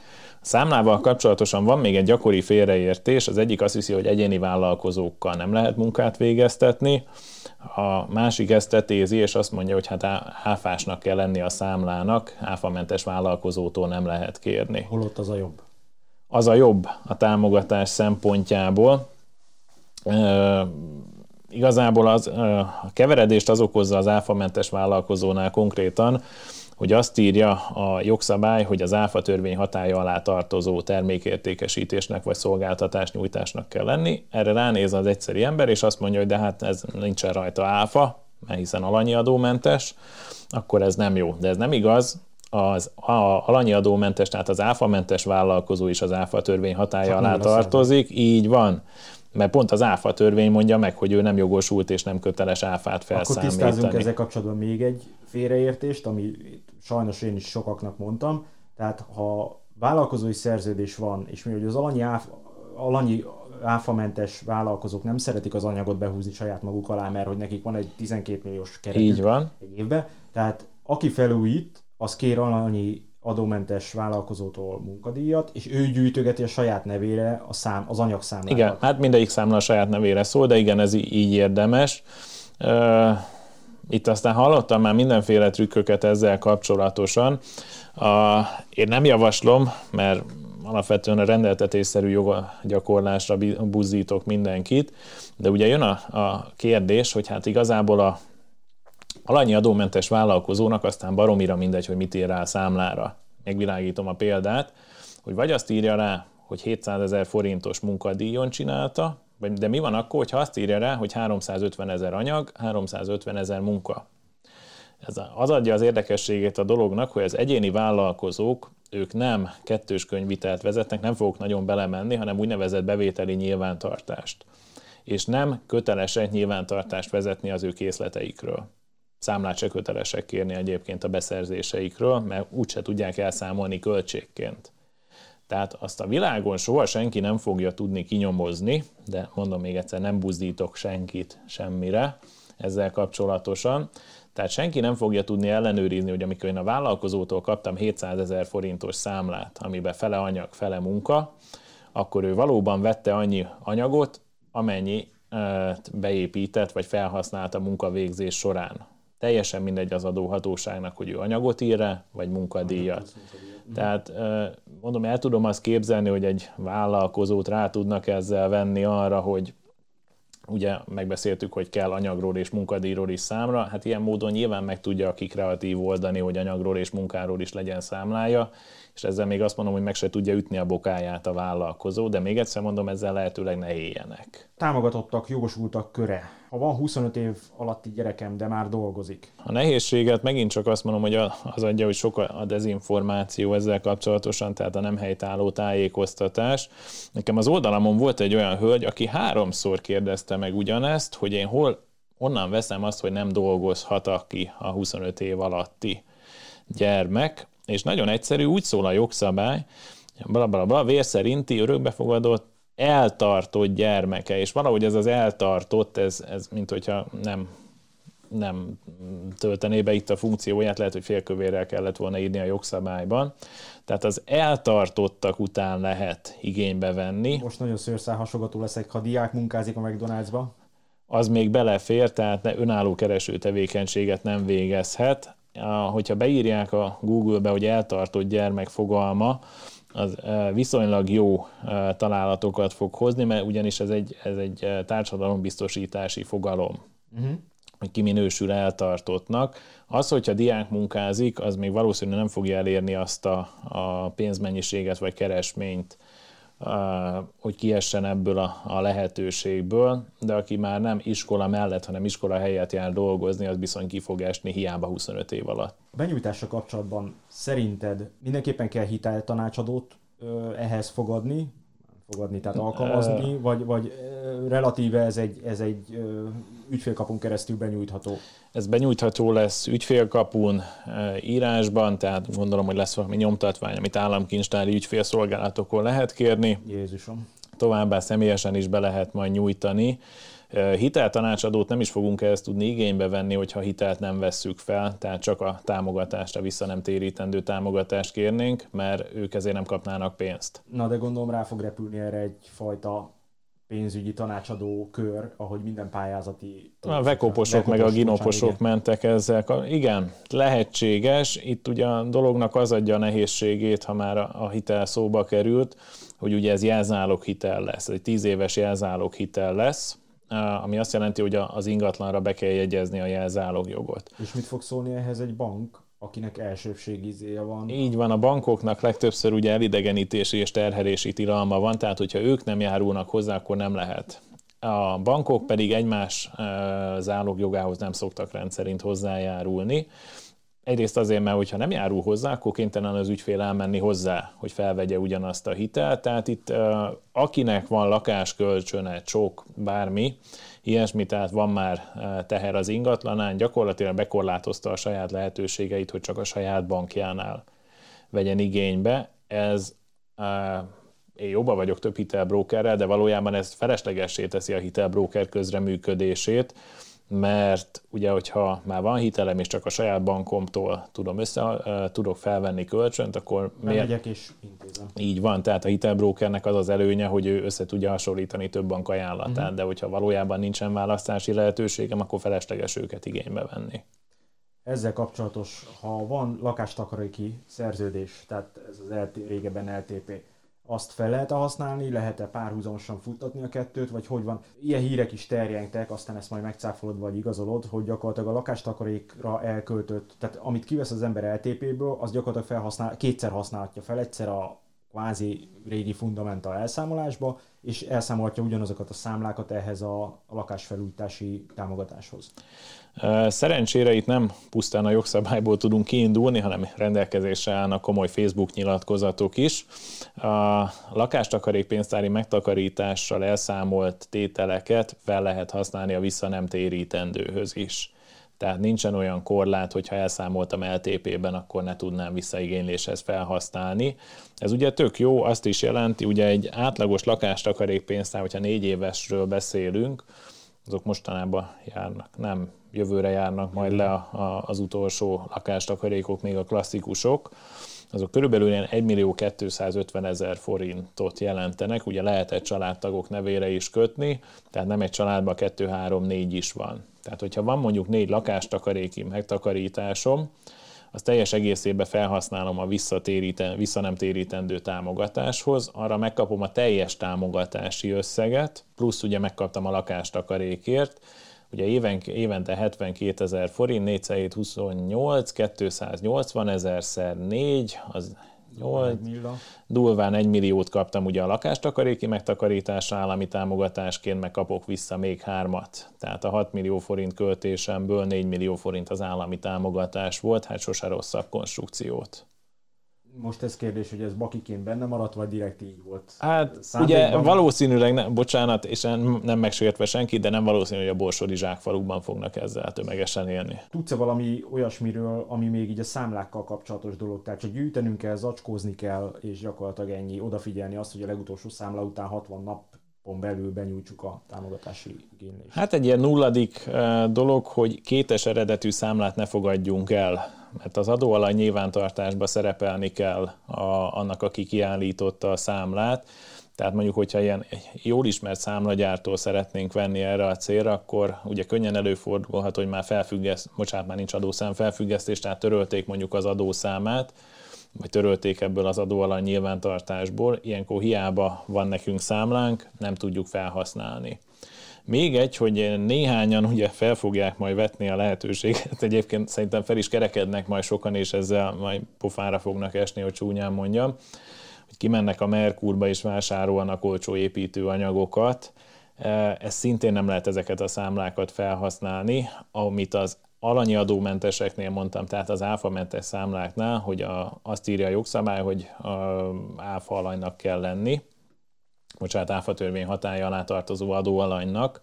A számlával kapcsolatosan van még egy gyakori félreértés. Az egyik azt hiszi, hogy egyéni vállalkozókkal nem lehet munkát végeztetni, a másik ezt tetézi, és azt mondja, hogy hát áfásnak kell lenni a számlának, áfamentes vállalkozótól nem lehet kérni. Holott az a jobb? Az a jobb a támogatás szempontjából. E, igazából az, a keveredést az okozza az áfamentes vállalkozónál konkrétan, hogy azt írja a jogszabály, hogy az áfa törvény hatája alá tartozó termékértékesítésnek vagy szolgáltatás nyújtásnak kell lenni. Erre ránéz az egyszeri ember, és azt mondja, hogy de hát ez nincsen rajta áfa, mert hiszen alanyi adómentes, akkor ez nem jó. De ez nem igaz, az a, alanyi adómentes, tehát az áfamentes vállalkozó is az áfa törvény hatája alá tartozik, így van mert pont az áfa törvény mondja meg, hogy ő nem jogosult és nem köteles áfát felszámítani. Akkor tisztázunk ezzel kapcsolatban még egy félreértést, ami sajnos én is sokaknak mondtam. Tehát ha vállalkozói szerződés van, és mi, hogy az alanyi, áf, alanyi áfamentes vállalkozók nem szeretik az anyagot behúzni saját maguk alá, mert hogy nekik van egy 12 milliós keretük Így van. egy évben. Tehát aki felújít, az kér alanyi adómentes vállalkozótól munkadíjat, és ő gyűjtögeti a saját nevére a szám, az anyagszámlát. Igen, hát mindegyik számla a saját nevére szól, de igen, ez így érdemes. Itt aztán hallottam már mindenféle trükköket ezzel kapcsolatosan. Én nem javaslom, mert alapvetően a rendeltetésszerű jogagyakorlásra buzdítok mindenkit, de ugye jön a, a kérdés, hogy hát igazából a alanyi adómentes vállalkozónak aztán baromira mindegy, hogy mit ír rá a számlára. Megvilágítom a példát, hogy vagy azt írja rá, hogy 700 ezer forintos munkadíjon csinálta, de mi van akkor, ha azt írja rá, hogy 350 ezer anyag, 350 ezer munka. Ez az adja az érdekességét a dolognak, hogy az egyéni vállalkozók, ők nem kettős könyvitelt vezetnek, nem fogok nagyon belemenni, hanem úgynevezett bevételi nyilvántartást. És nem kötelesek nyilvántartást vezetni az ő készleteikről. Számlát se kötelesek kérni egyébként a beszerzéseikről, mert úgyse tudják elszámolni költségként. Tehát azt a világon soha senki nem fogja tudni kinyomozni, de mondom még egyszer, nem buzdítok senkit semmire ezzel kapcsolatosan. Tehát senki nem fogja tudni ellenőrizni, hogy amikor én a vállalkozótól kaptam 700 ezer forintos számlát, amiben fele anyag, fele munka, akkor ő valóban vette annyi anyagot, amennyi beépített vagy felhasznált a munkavégzés során. Teljesen mindegy az adóhatóságnak, hogy ő anyagot ír -e, vagy munkadíjat. Tehát mondom, el tudom azt képzelni, hogy egy vállalkozót rá tudnak ezzel venni arra, hogy ugye megbeszéltük, hogy kell anyagról és munkadíjról is számra, hát ilyen módon nyilván meg tudja aki kreatív oldani, hogy anyagról és munkáról is legyen számlája, és ezzel még azt mondom, hogy meg se tudja ütni a bokáját a vállalkozó, de még egyszer mondom, ezzel lehetőleg ne éljenek. Támogatottak, jogosultak köre. Ha van 25 év alatti gyerekem, de már dolgozik. A nehézséget megint csak azt mondom, hogy az adja, hogy sok a dezinformáció ezzel kapcsolatosan, tehát a nem helytálló tájékoztatás. Nekem az oldalamon volt egy olyan hölgy, aki háromszor kérdezte meg ugyanezt, hogy én hol onnan veszem azt, hogy nem dolgozhat aki a 25 év alatti gyermek, és nagyon egyszerű, úgy szól a jogszabály, bla, bla, bla, vér szerinti örökbefogadott eltartott gyermeke, és valahogy ez az eltartott, ez, ez mint hogyha nem, nem töltené be itt a funkcióját, lehet, hogy félkövérrel kellett volna írni a jogszabályban. Tehát az eltartottak után lehet igénybe venni. Most nagyon szőrszálhasogató leszek, ha diák munkázik a McDonald'sba. Az még belefér, tehát ne önálló kereső tevékenységet nem végezhet hogyha beírják a Google-be, hogy eltartott gyermek fogalma, az viszonylag jó találatokat fog hozni, mert ugyanis ez egy, ez egy társadalombiztosítási fogalom, uh-huh. hogy ki minősül eltartottnak. Az, hogyha diák munkázik, az még valószínűleg nem fogja elérni azt a, a pénzmennyiséget vagy keresményt, hogy kiessen ebből a, a lehetőségből, de aki már nem iskola mellett, hanem iskola helyett jár dolgozni, az bizony ki fog esni hiába 25 év alatt. A benyújtása kapcsolatban szerinted mindenképpen kell hiteltanácsadót ehhez fogadni, fogadni, tehát alkalmazni, vagy, vagy relatíve ez egy, ez egy ügyfélkapun keresztül benyújtható? Ez benyújtható lesz ügyfélkapun, írásban, tehát gondolom, hogy lesz valami nyomtatvány, amit államkincstári ügyfélszolgálatokon lehet kérni. Jézusom. Továbbá személyesen is be lehet majd nyújtani. Hiteltanácsadót nem is fogunk ezt tudni igénybe venni, hogyha hitelt nem vesszük fel, tehát csak a támogatást, a vissza nem térítendő támogatást kérnénk, mert ők ezért nem kapnának pénzt. Na de gondolom rá fog repülni erre egyfajta pénzügyi tanácsadó kör, ahogy minden pályázati... A vekoposok meg a ginoposok igen. mentek ezzel. Igen, lehetséges. Itt ugye a dolognak az adja a nehézségét, ha már a hitel szóba került, hogy ugye ez jelzálog hitel lesz. Ez egy tíz éves jelzálog hitel lesz, ami azt jelenti, hogy az ingatlanra be kell jegyezni a jelzálogjogot. És mit fog szólni ehhez egy bank, akinek elsőbségizéje van? Így van, a bankoknak legtöbbször ugye elidegenítési és terhelési tilalma van, tehát hogyha ők nem járulnak hozzá, akkor nem lehet. A bankok pedig egymás zálogjogához nem szoktak rendszerint hozzájárulni. Egyrészt azért, mert hogyha nem járul hozzá, akkor kénytelen az ügyfél elmenni hozzá, hogy felvegye ugyanazt a hitelt. Tehát itt akinek van lakáskölcsöne, csok, bármi, ilyesmi, tehát van már teher az ingatlanán, gyakorlatilag bekorlátozta a saját lehetőségeit, hogy csak a saját bankjánál vegyen igénybe. Ez én jobban vagyok több hitelbrókerrel, de valójában ez feleslegessé teszi a hitelbróker közreműködését, mert ugye, hogyha már van hitelem, és csak a saját bankomtól tudom össze, tudok felvenni kölcsönt, akkor miért? Megyek és intézem. Így van, tehát a hitelbrókernek az az előnye, hogy ő össze tudja hasonlítani több bank ajánlatát, uh-huh. de hogyha valójában nincsen választási lehetőségem, akkor felesleges őket igénybe venni. Ezzel kapcsolatos, ha van lakástakaréki szerződés, tehát ez az LT, régebben LTP, azt fel lehet -e használni, lehet-e párhuzamosan futtatni a kettőt, vagy hogy van. Ilyen hírek is terjengtek, aztán ezt majd megcáfolod vagy igazolod, hogy gyakorlatilag a lakástakarékra elköltött, tehát amit kivesz az ember LTP-ből, az gyakorlatilag felhasznál, kétszer használhatja fel, egyszer a kvázi régi fundamenta elszámolásba, és elszámolhatja ugyanazokat a számlákat ehhez a lakásfelújítási támogatáshoz. Szerencsére itt nem pusztán a jogszabályból tudunk kiindulni, hanem rendelkezésre állnak komoly Facebook nyilatkozatok is. A lakástakarékpénztári megtakarítással elszámolt tételeket fel lehet használni a vissza nem térítendőhöz is. Tehát nincsen olyan korlát, hogy ha elszámoltam LTP-ben, akkor ne tudnám visszaigényléshez felhasználni. Ez ugye tök jó, azt is jelenti, ugye egy átlagos lakástakarékpénztár, hogyha négy évesről beszélünk, azok mostanában járnak, nem jövőre járnak majd le a, a, az utolsó lakástakarékok, még a klasszikusok, azok körülbelül ilyen 1 millió 250 ezer forintot jelentenek, ugye lehet egy családtagok nevére is kötni, tehát nem egy családban 2, 3, 4 is van. Tehát, hogyha van mondjuk négy lakástakaréki megtakarításom, az teljes egészében felhasználom a vissza nem térítendő támogatáshoz, arra megkapom a teljes támogatási összeget, plusz ugye megkaptam a lakástakarékért, ugye éven, évente 72 ezer forint, 4 28, 280 ezer szer 4, az 8, durván egy milliót kaptam ugye a lakástakaréki megtakarításra állami támogatásként, meg kapok vissza még hármat. Tehát a 6 millió forint költésemből 4 millió forint az állami támogatás volt, hát sose rosszabb konstrukciót most ez kérdés, hogy ez bakiként benne maradt, vagy direkt így volt? Hát ugye valószínűleg, ne, bocsánat, és nem, nem megsértve senki, de nem valószínű, hogy a borsodi zsákfalukban fognak ezzel tömegesen élni. Tudsz-e valami olyasmiről, ami még így a számlákkal kapcsolatos dolog? Tehát csak gyűjtenünk kell, zacskózni kell, és gyakorlatilag ennyi, odafigyelni azt, hogy a legutolsó számla után 60 nap pont belül benyújtsuk a támogatási igénylést. Hát egy ilyen nulladik eh, dolog, hogy kétes eredetű számlát ne fogadjunk el mert az adóalany nyilvántartásba szerepelni kell a, annak, aki kiállította a számlát, tehát mondjuk, hogyha ilyen jól ismert számlagyártól szeretnénk venni erre a célra, akkor ugye könnyen előfordulhat, hogy már felfüggeszt, bocsánat, már nincs adószám felfüggesztés, tehát törölték mondjuk az adószámát, vagy törölték ebből az adóalany nyilvántartásból, ilyenkor hiába van nekünk számlánk, nem tudjuk felhasználni. Még egy, hogy néhányan ugye fel fogják majd vetni a lehetőséget, egyébként szerintem fel is kerekednek majd sokan, és ezzel majd pofára fognak esni, hogy csúnyán mondjam, hogy kimennek a Merkurba és vásárolnak olcsó építőanyagokat, e, ez szintén nem lehet ezeket a számlákat felhasználni, amit az alanyi adómenteseknél mondtam, tehát az áfamentes számláknál, hogy a, azt írja a jogszabály, hogy a áfa alanynak kell lenni, bocsánat, áfa törvény hatája alá tartozó adóalanynak,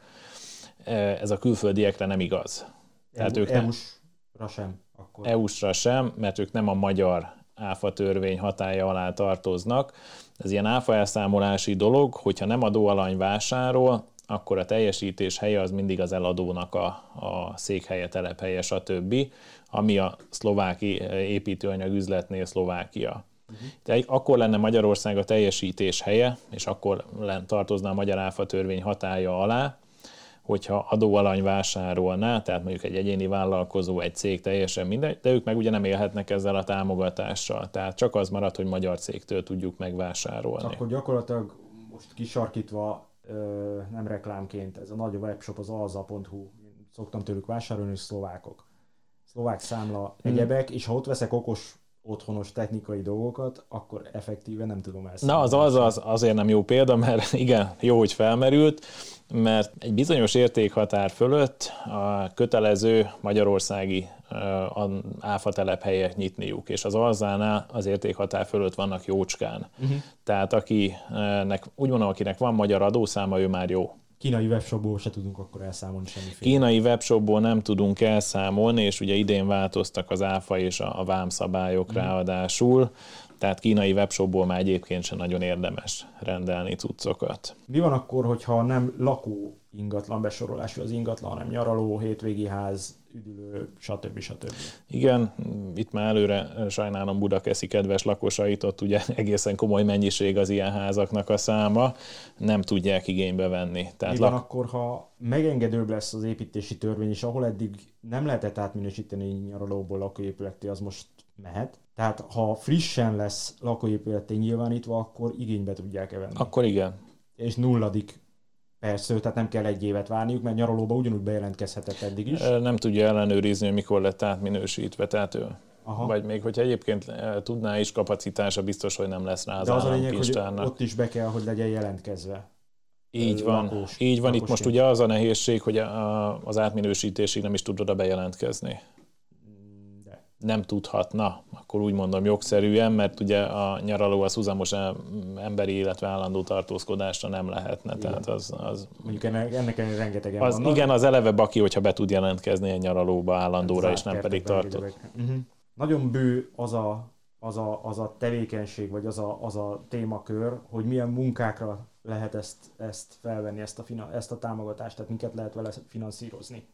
e, ez a külföldiekre nem igaz. Tehát EU, ők nem, EU-sra sem. Akkor. EU-sra sem, mert ők nem a magyar áfa törvény hatája alá tartoznak. Ez ilyen áfa elszámolási dolog, hogyha nem adóalany vásárol, akkor a teljesítés helye az mindig az eladónak a, a székhelye, telephelye, stb., ami a szlováki építőanyag üzletnél Szlovákia. Uh-huh. akkor lenne Magyarország a teljesítés helye, és akkor tartozna a Magyar Áfa törvény hatája alá, hogyha adóalany vásárolná, tehát mondjuk egy egyéni vállalkozó, egy cég teljesen mindegy, de ők meg ugye nem élhetnek ezzel a támogatással. Tehát csak az marad, hogy magyar cégtől tudjuk megvásárolni. Akkor gyakorlatilag most kisarkítva, nem reklámként, ez a nagy webshop az alza.hu, szoktam tőlük vásárolni, és szlovákok. Szlovák számla, hmm. egyebek, és ha ott veszek okos otthonos technikai dolgokat, akkor effektíve nem tudom ezt. Na, az, az, az azért nem jó példa, mert igen, jó, hogy felmerült, mert egy bizonyos értékhatár fölött a kötelező magyarországi áfa telephelyek nyitniuk, és az alzánál az értékhatár fölött vannak jócskán. Uh-huh. Tehát akinek, úgy mondom, akinek van magyar adószáma, ő már jó kínai webshopból se tudunk akkor elszámolni semmiféle. Kínai webshopból nem tudunk elszámolni, és ugye idén változtak az áfa és a, a vámszabályok mm. ráadásul, tehát kínai webshopból már egyébként sem nagyon érdemes rendelni cuccokat. Mi van akkor, hogyha nem lakó ingatlan besorolású az ingatlan, hanem nyaraló, hétvégi ház, üdülő, stb. stb. Igen, itt már előre sajnálom Budakeszi kedves lakosait, ott ugye egészen komoly mennyiség az ilyen házaknak a száma, nem tudják igénybe venni. Tehát van lak... akkor, ha megengedőbb lesz az építési törvény, és ahol eddig nem lehetett átminősíteni nyaralóból lakóépületé, az most mehet. Tehát ha frissen lesz lakóépületé nyilvánítva, akkor igénybe tudják-e venni. Akkor igen. És nulladik Persze, tehát nem kell egy évet várniuk, mert nyaralóba ugyanúgy bejelentkezhetett eddig is. Nem tudja ellenőrizni, hogy mikor lett átminősítve, tehát ő Aha. Vagy még, hogyha egyébként tudná is kapacitása, biztos, hogy nem lesz rá az De az a lényeg, hogy ott is be kell, hogy legyen jelentkezve. Így van, lakós, így van. Itt most ugye az a nehézség, hogy a, az átminősítésig nem is tud oda bejelentkezni nem tudhatna, akkor úgy mondom jogszerűen, mert ugye a nyaraló az húzamos emberi, illetve állandó tartózkodásra nem lehetne. Igen. Tehát az, az, Mondjuk ennek, ennek rengetegen az, vannak. Igen, az eleve baki, hogyha be tud jelentkezni egy nyaralóba állandóra, hát és nem pedig tartó. Uh-huh. Nagyon bő az a, az, a, az a tevékenység, vagy az a, az a témakör, hogy milyen munkákra lehet ezt, ezt felvenni, ezt a, ezt a támogatást, tehát minket lehet vele finanszírozni.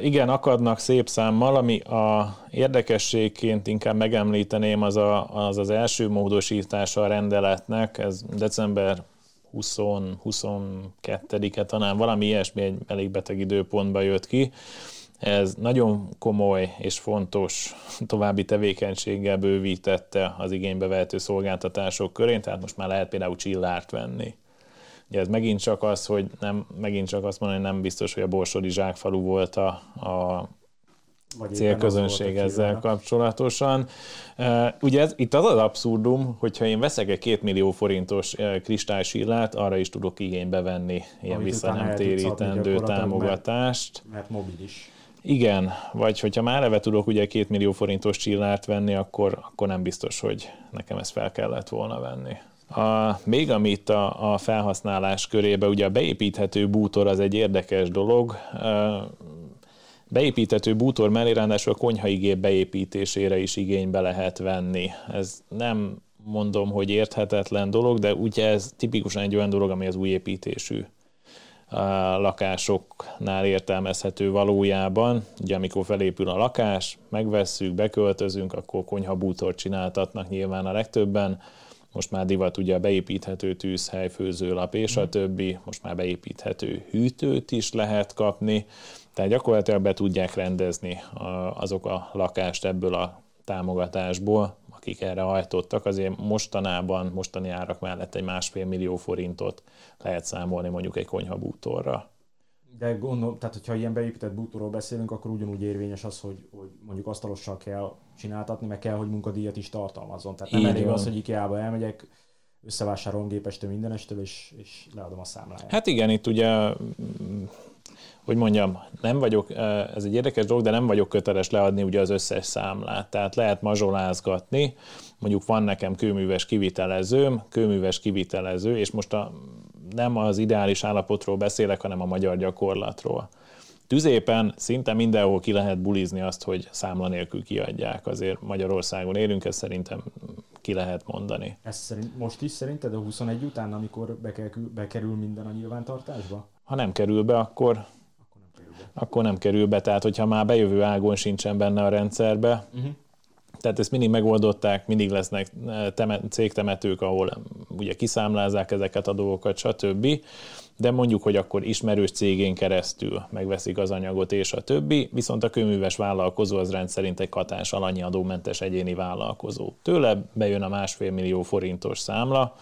Igen, akadnak szép számmal, ami a érdekességként inkább megemlíteném, az a, az, az első módosítása a rendeletnek, ez december 20-22-e talán valami ilyesmi egy elég beteg időpontba jött ki. Ez nagyon komoly és fontos további tevékenységgel bővítette az igénybe vehető szolgáltatások körén, tehát most már lehet például csillárt venni. Ugye ez megint csak az, hogy nem, megint csak azt mondani, hogy nem biztos, hogy a Borsodi zsákfalu volt a, a vagy célközönség ezzel kapcsolatosan. Ugye ez, itt az az abszurdum, hogyha én veszek egy két millió forintos kristálysillát, arra is tudok igénybe venni ilyen Amit vissza nem térítendő támogatást. Mert, mert mobilis. Igen, vagy hogyha már eleve tudok ugye két millió forintos csillárt venni, akkor, akkor nem biztos, hogy nekem ezt fel kellett volna venni. A, még amit a, a felhasználás körébe, ugye a beépíthető bútor az egy érdekes dolog. Beépíthető bútor mellé ráadásul a konyhai gép beépítésére is igénybe lehet venni. Ez nem mondom, hogy érthetetlen dolog, de ugye ez tipikusan egy olyan dolog, ami az új építésű lakásoknál értelmezhető valójában. Ugye amikor felépül a lakás, megvesszük, beköltözünk, akkor konyha bútort csináltatnak nyilván a legtöbben most már divat ugye a beépíthető tűzhely, főzőlap és a mm. többi, most már beépíthető hűtőt is lehet kapni, tehát gyakorlatilag be tudják rendezni azok a lakást ebből a támogatásból, akik erre hajtottak, azért mostanában, mostani árak mellett egy másfél millió forintot lehet számolni mondjuk egy konyhabútorra. De gondolom, tehát hogyha ilyen beépített bútorról beszélünk, akkor ugyanúgy érvényes az, hogy, hogy mondjuk asztalossal kell csináltatni, meg kell, hogy munkadíjat is tartalmazzon. Tehát nem Így elég van. az, hogy IKEA-ba elmegyek, összevásárolom gépestől mindenestől, és, és leadom a számláját. Hát igen, itt ugye hogy mondjam, nem vagyok, ez egy érdekes dolog, de nem vagyok köteles leadni ugye az összes számlát. Tehát lehet mazsolázgatni, mondjuk van nekem kőműves kivitelezőm, kőműves kivitelező, és most a nem az ideális állapotról beszélek, hanem a magyar gyakorlatról. Tüzépen szinte mindenhol ki lehet bulizni azt, hogy számla nélkül kiadják. Azért Magyarországon élünk, ezt szerintem ki lehet mondani. Ez szerint, most is szerinted a 21 után, amikor bekerül, bekerül minden a nyilvántartásba? Ha nem kerül be, akkor, akkor nem kerül be. Akkor nem kerül be. Tehát, hogyha már bejövő ágon sincsen benne a rendszerbe, uh-huh tehát ezt mindig megoldották, mindig lesznek eh, temet, cégtemetők, ahol ugye kiszámlázzák ezeket a dolgokat, stb. De mondjuk, hogy akkor ismerős cégén keresztül megveszik az anyagot és a többi, viszont a kőműves vállalkozó az rendszerint egy katás alanyi adómentes egyéni vállalkozó. Tőle bejön a másfél millió forintos számla,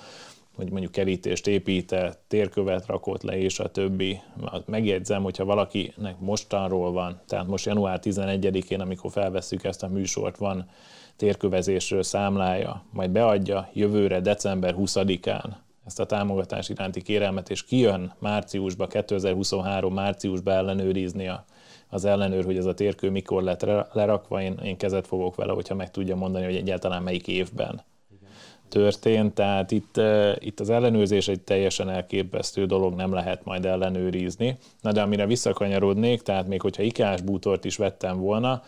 hogy mondjuk kerítést épített, térkövet rakott le, és a többi. Megjegyzem, hogyha valakinek mostanról van, tehát most január 11-én, amikor felvesszük ezt a műsort, van térkövezésről számlája, majd beadja jövőre december 20-án ezt a támogatás iránti kérelmet, és kijön márciusba, 2023 márciusba ellenőrizni a, az ellenőr, hogy ez a térkő mikor lett lerakva, én, én kezet fogok vele, hogyha meg tudja mondani, hogy egyáltalán melyik évben történt, tehát itt, itt az ellenőrzés egy teljesen elképesztő dolog, nem lehet majd ellenőrizni. Na de amire visszakanyarodnék, tehát még hogyha ikás bútort is vettem volna,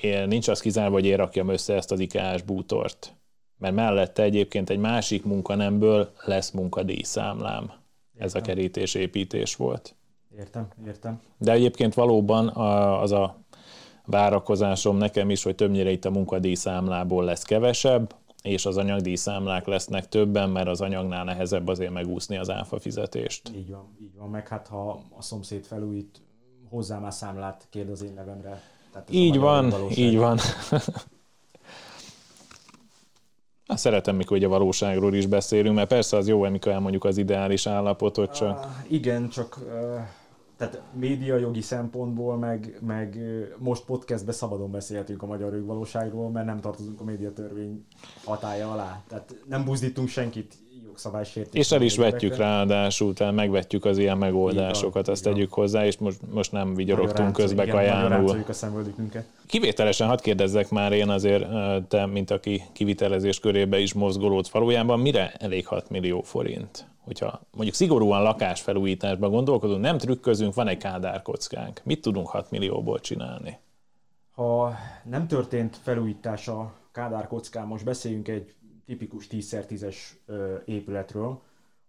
én, nincs az kizárva, hogy én rakjam össze ezt az ikás bútort. Mert mellette egyébként egy másik munkanemből lesz munkadíjszámlám. ez a kerítésépítés volt. Értem, értem. De egyébként valóban az a várakozásom nekem is, hogy többnyire itt a munkadíjszámlából lesz kevesebb, és az anyagdíjszámlák lesznek többen, mert az anyagnál nehezebb azért megúszni az áfa fizetést. Így van, így van. Meg hát ha a szomszéd felújít, hozzá már számlát kérd az én nevemre. Tehát így van, így van. Na, szeretem, mikor ugye a valóságról is beszélünk, mert persze az jó, amikor elmondjuk az ideális állapotot, csak... Uh, igen, csak uh, tehát média jogi szempontból, meg, meg most podcastben szabadon beszélhetünk a magyar valóságról, mert nem tartozunk a médiatörvény hatája alá. Tehát nem buzdítunk senkit jogszabálysértés. És el is vetjük ráadásul, tehát megvetjük az ilyen megoldásokat, igen, azt igen. tegyük hozzá, és most, most nem vigyorogtunk közbe kajánul. a Kivételesen hadd kérdezzek már én azért, te, mint aki kivitelezés körébe is mozgolódsz valójában, mire elég 6 millió forint? hogyha mondjuk szigorúan lakásfelújításban gondolkodunk, nem trükközünk, van egy kádárkockánk. Mit tudunk 6 millióból csinálni? Ha nem történt felújítás a kádárkockán, most beszéljünk egy tipikus 10x10-es épületről,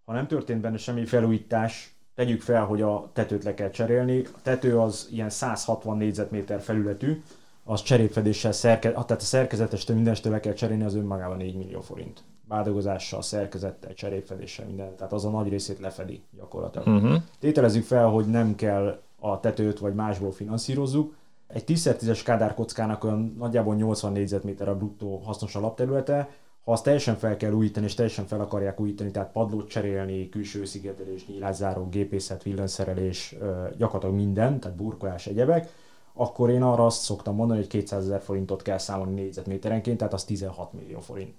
ha nem történt benne semmi felújítás, tegyük fel, hogy a tetőt le kell cserélni. A tető az ilyen 160 négyzetméter felületű, az cserépfedéssel, szerke, tehát a szerkezetestől mindenestől le kell cserélni, az önmagában 4 millió forint báldogozással, szerkezettel, cserépfedéssel, minden. Tehát az a nagy részét lefedi gyakorlatilag. Uh-huh. Tételezzük fel, hogy nem kell a tetőt vagy másból finanszírozzuk. Egy 10x10-es kádárkockának olyan nagyjából 80 négyzetméter a bruttó hasznos alapterülete, azt teljesen fel kell újítani, és teljesen fel akarják újítani, tehát padlót cserélni, külső szigetelés, nyílászáró, gépészet, villanyszerelés, gyakorlatilag minden, tehát burkolás, egyebek, akkor én arra azt szoktam mondani, hogy 200 ezer forintot kell számolni négyzetméterenként, tehát az 16 millió forint.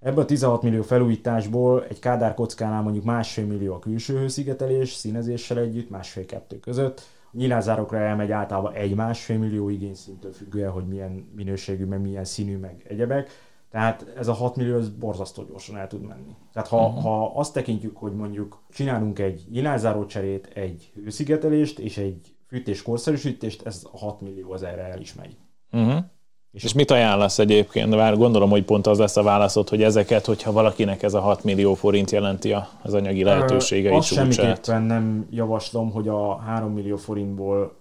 Ebből a 16 millió felújításból egy Kádár kockánál mondjuk másfél millió a külső hőszigetelés, színezéssel együtt, másfél-kettő között. Nyilázárokra elmegy általában egy-másfél millió igényszintől függően, hogy milyen minőségű, meg milyen színű, meg egyebek. Tehát ez a 6 millió ez borzasztó gyorsan el tud menni. Tehát ha, uh-huh. ha azt tekintjük, hogy mondjuk csinálunk egy nyilázáró cserét, egy hőszigetelést és egy fűtés korszerűsítést, ez a 6 millió az erre el is megy. Uh-huh. És, és mit ajánlasz egyébként? Bár gondolom, hogy pont az lesz a válaszod, hogy ezeket, hogyha valakinek ez a 6 millió forint jelenti az anyagi lehetőségei Azt semmiképpen nem javaslom, hogy a 3 millió forintból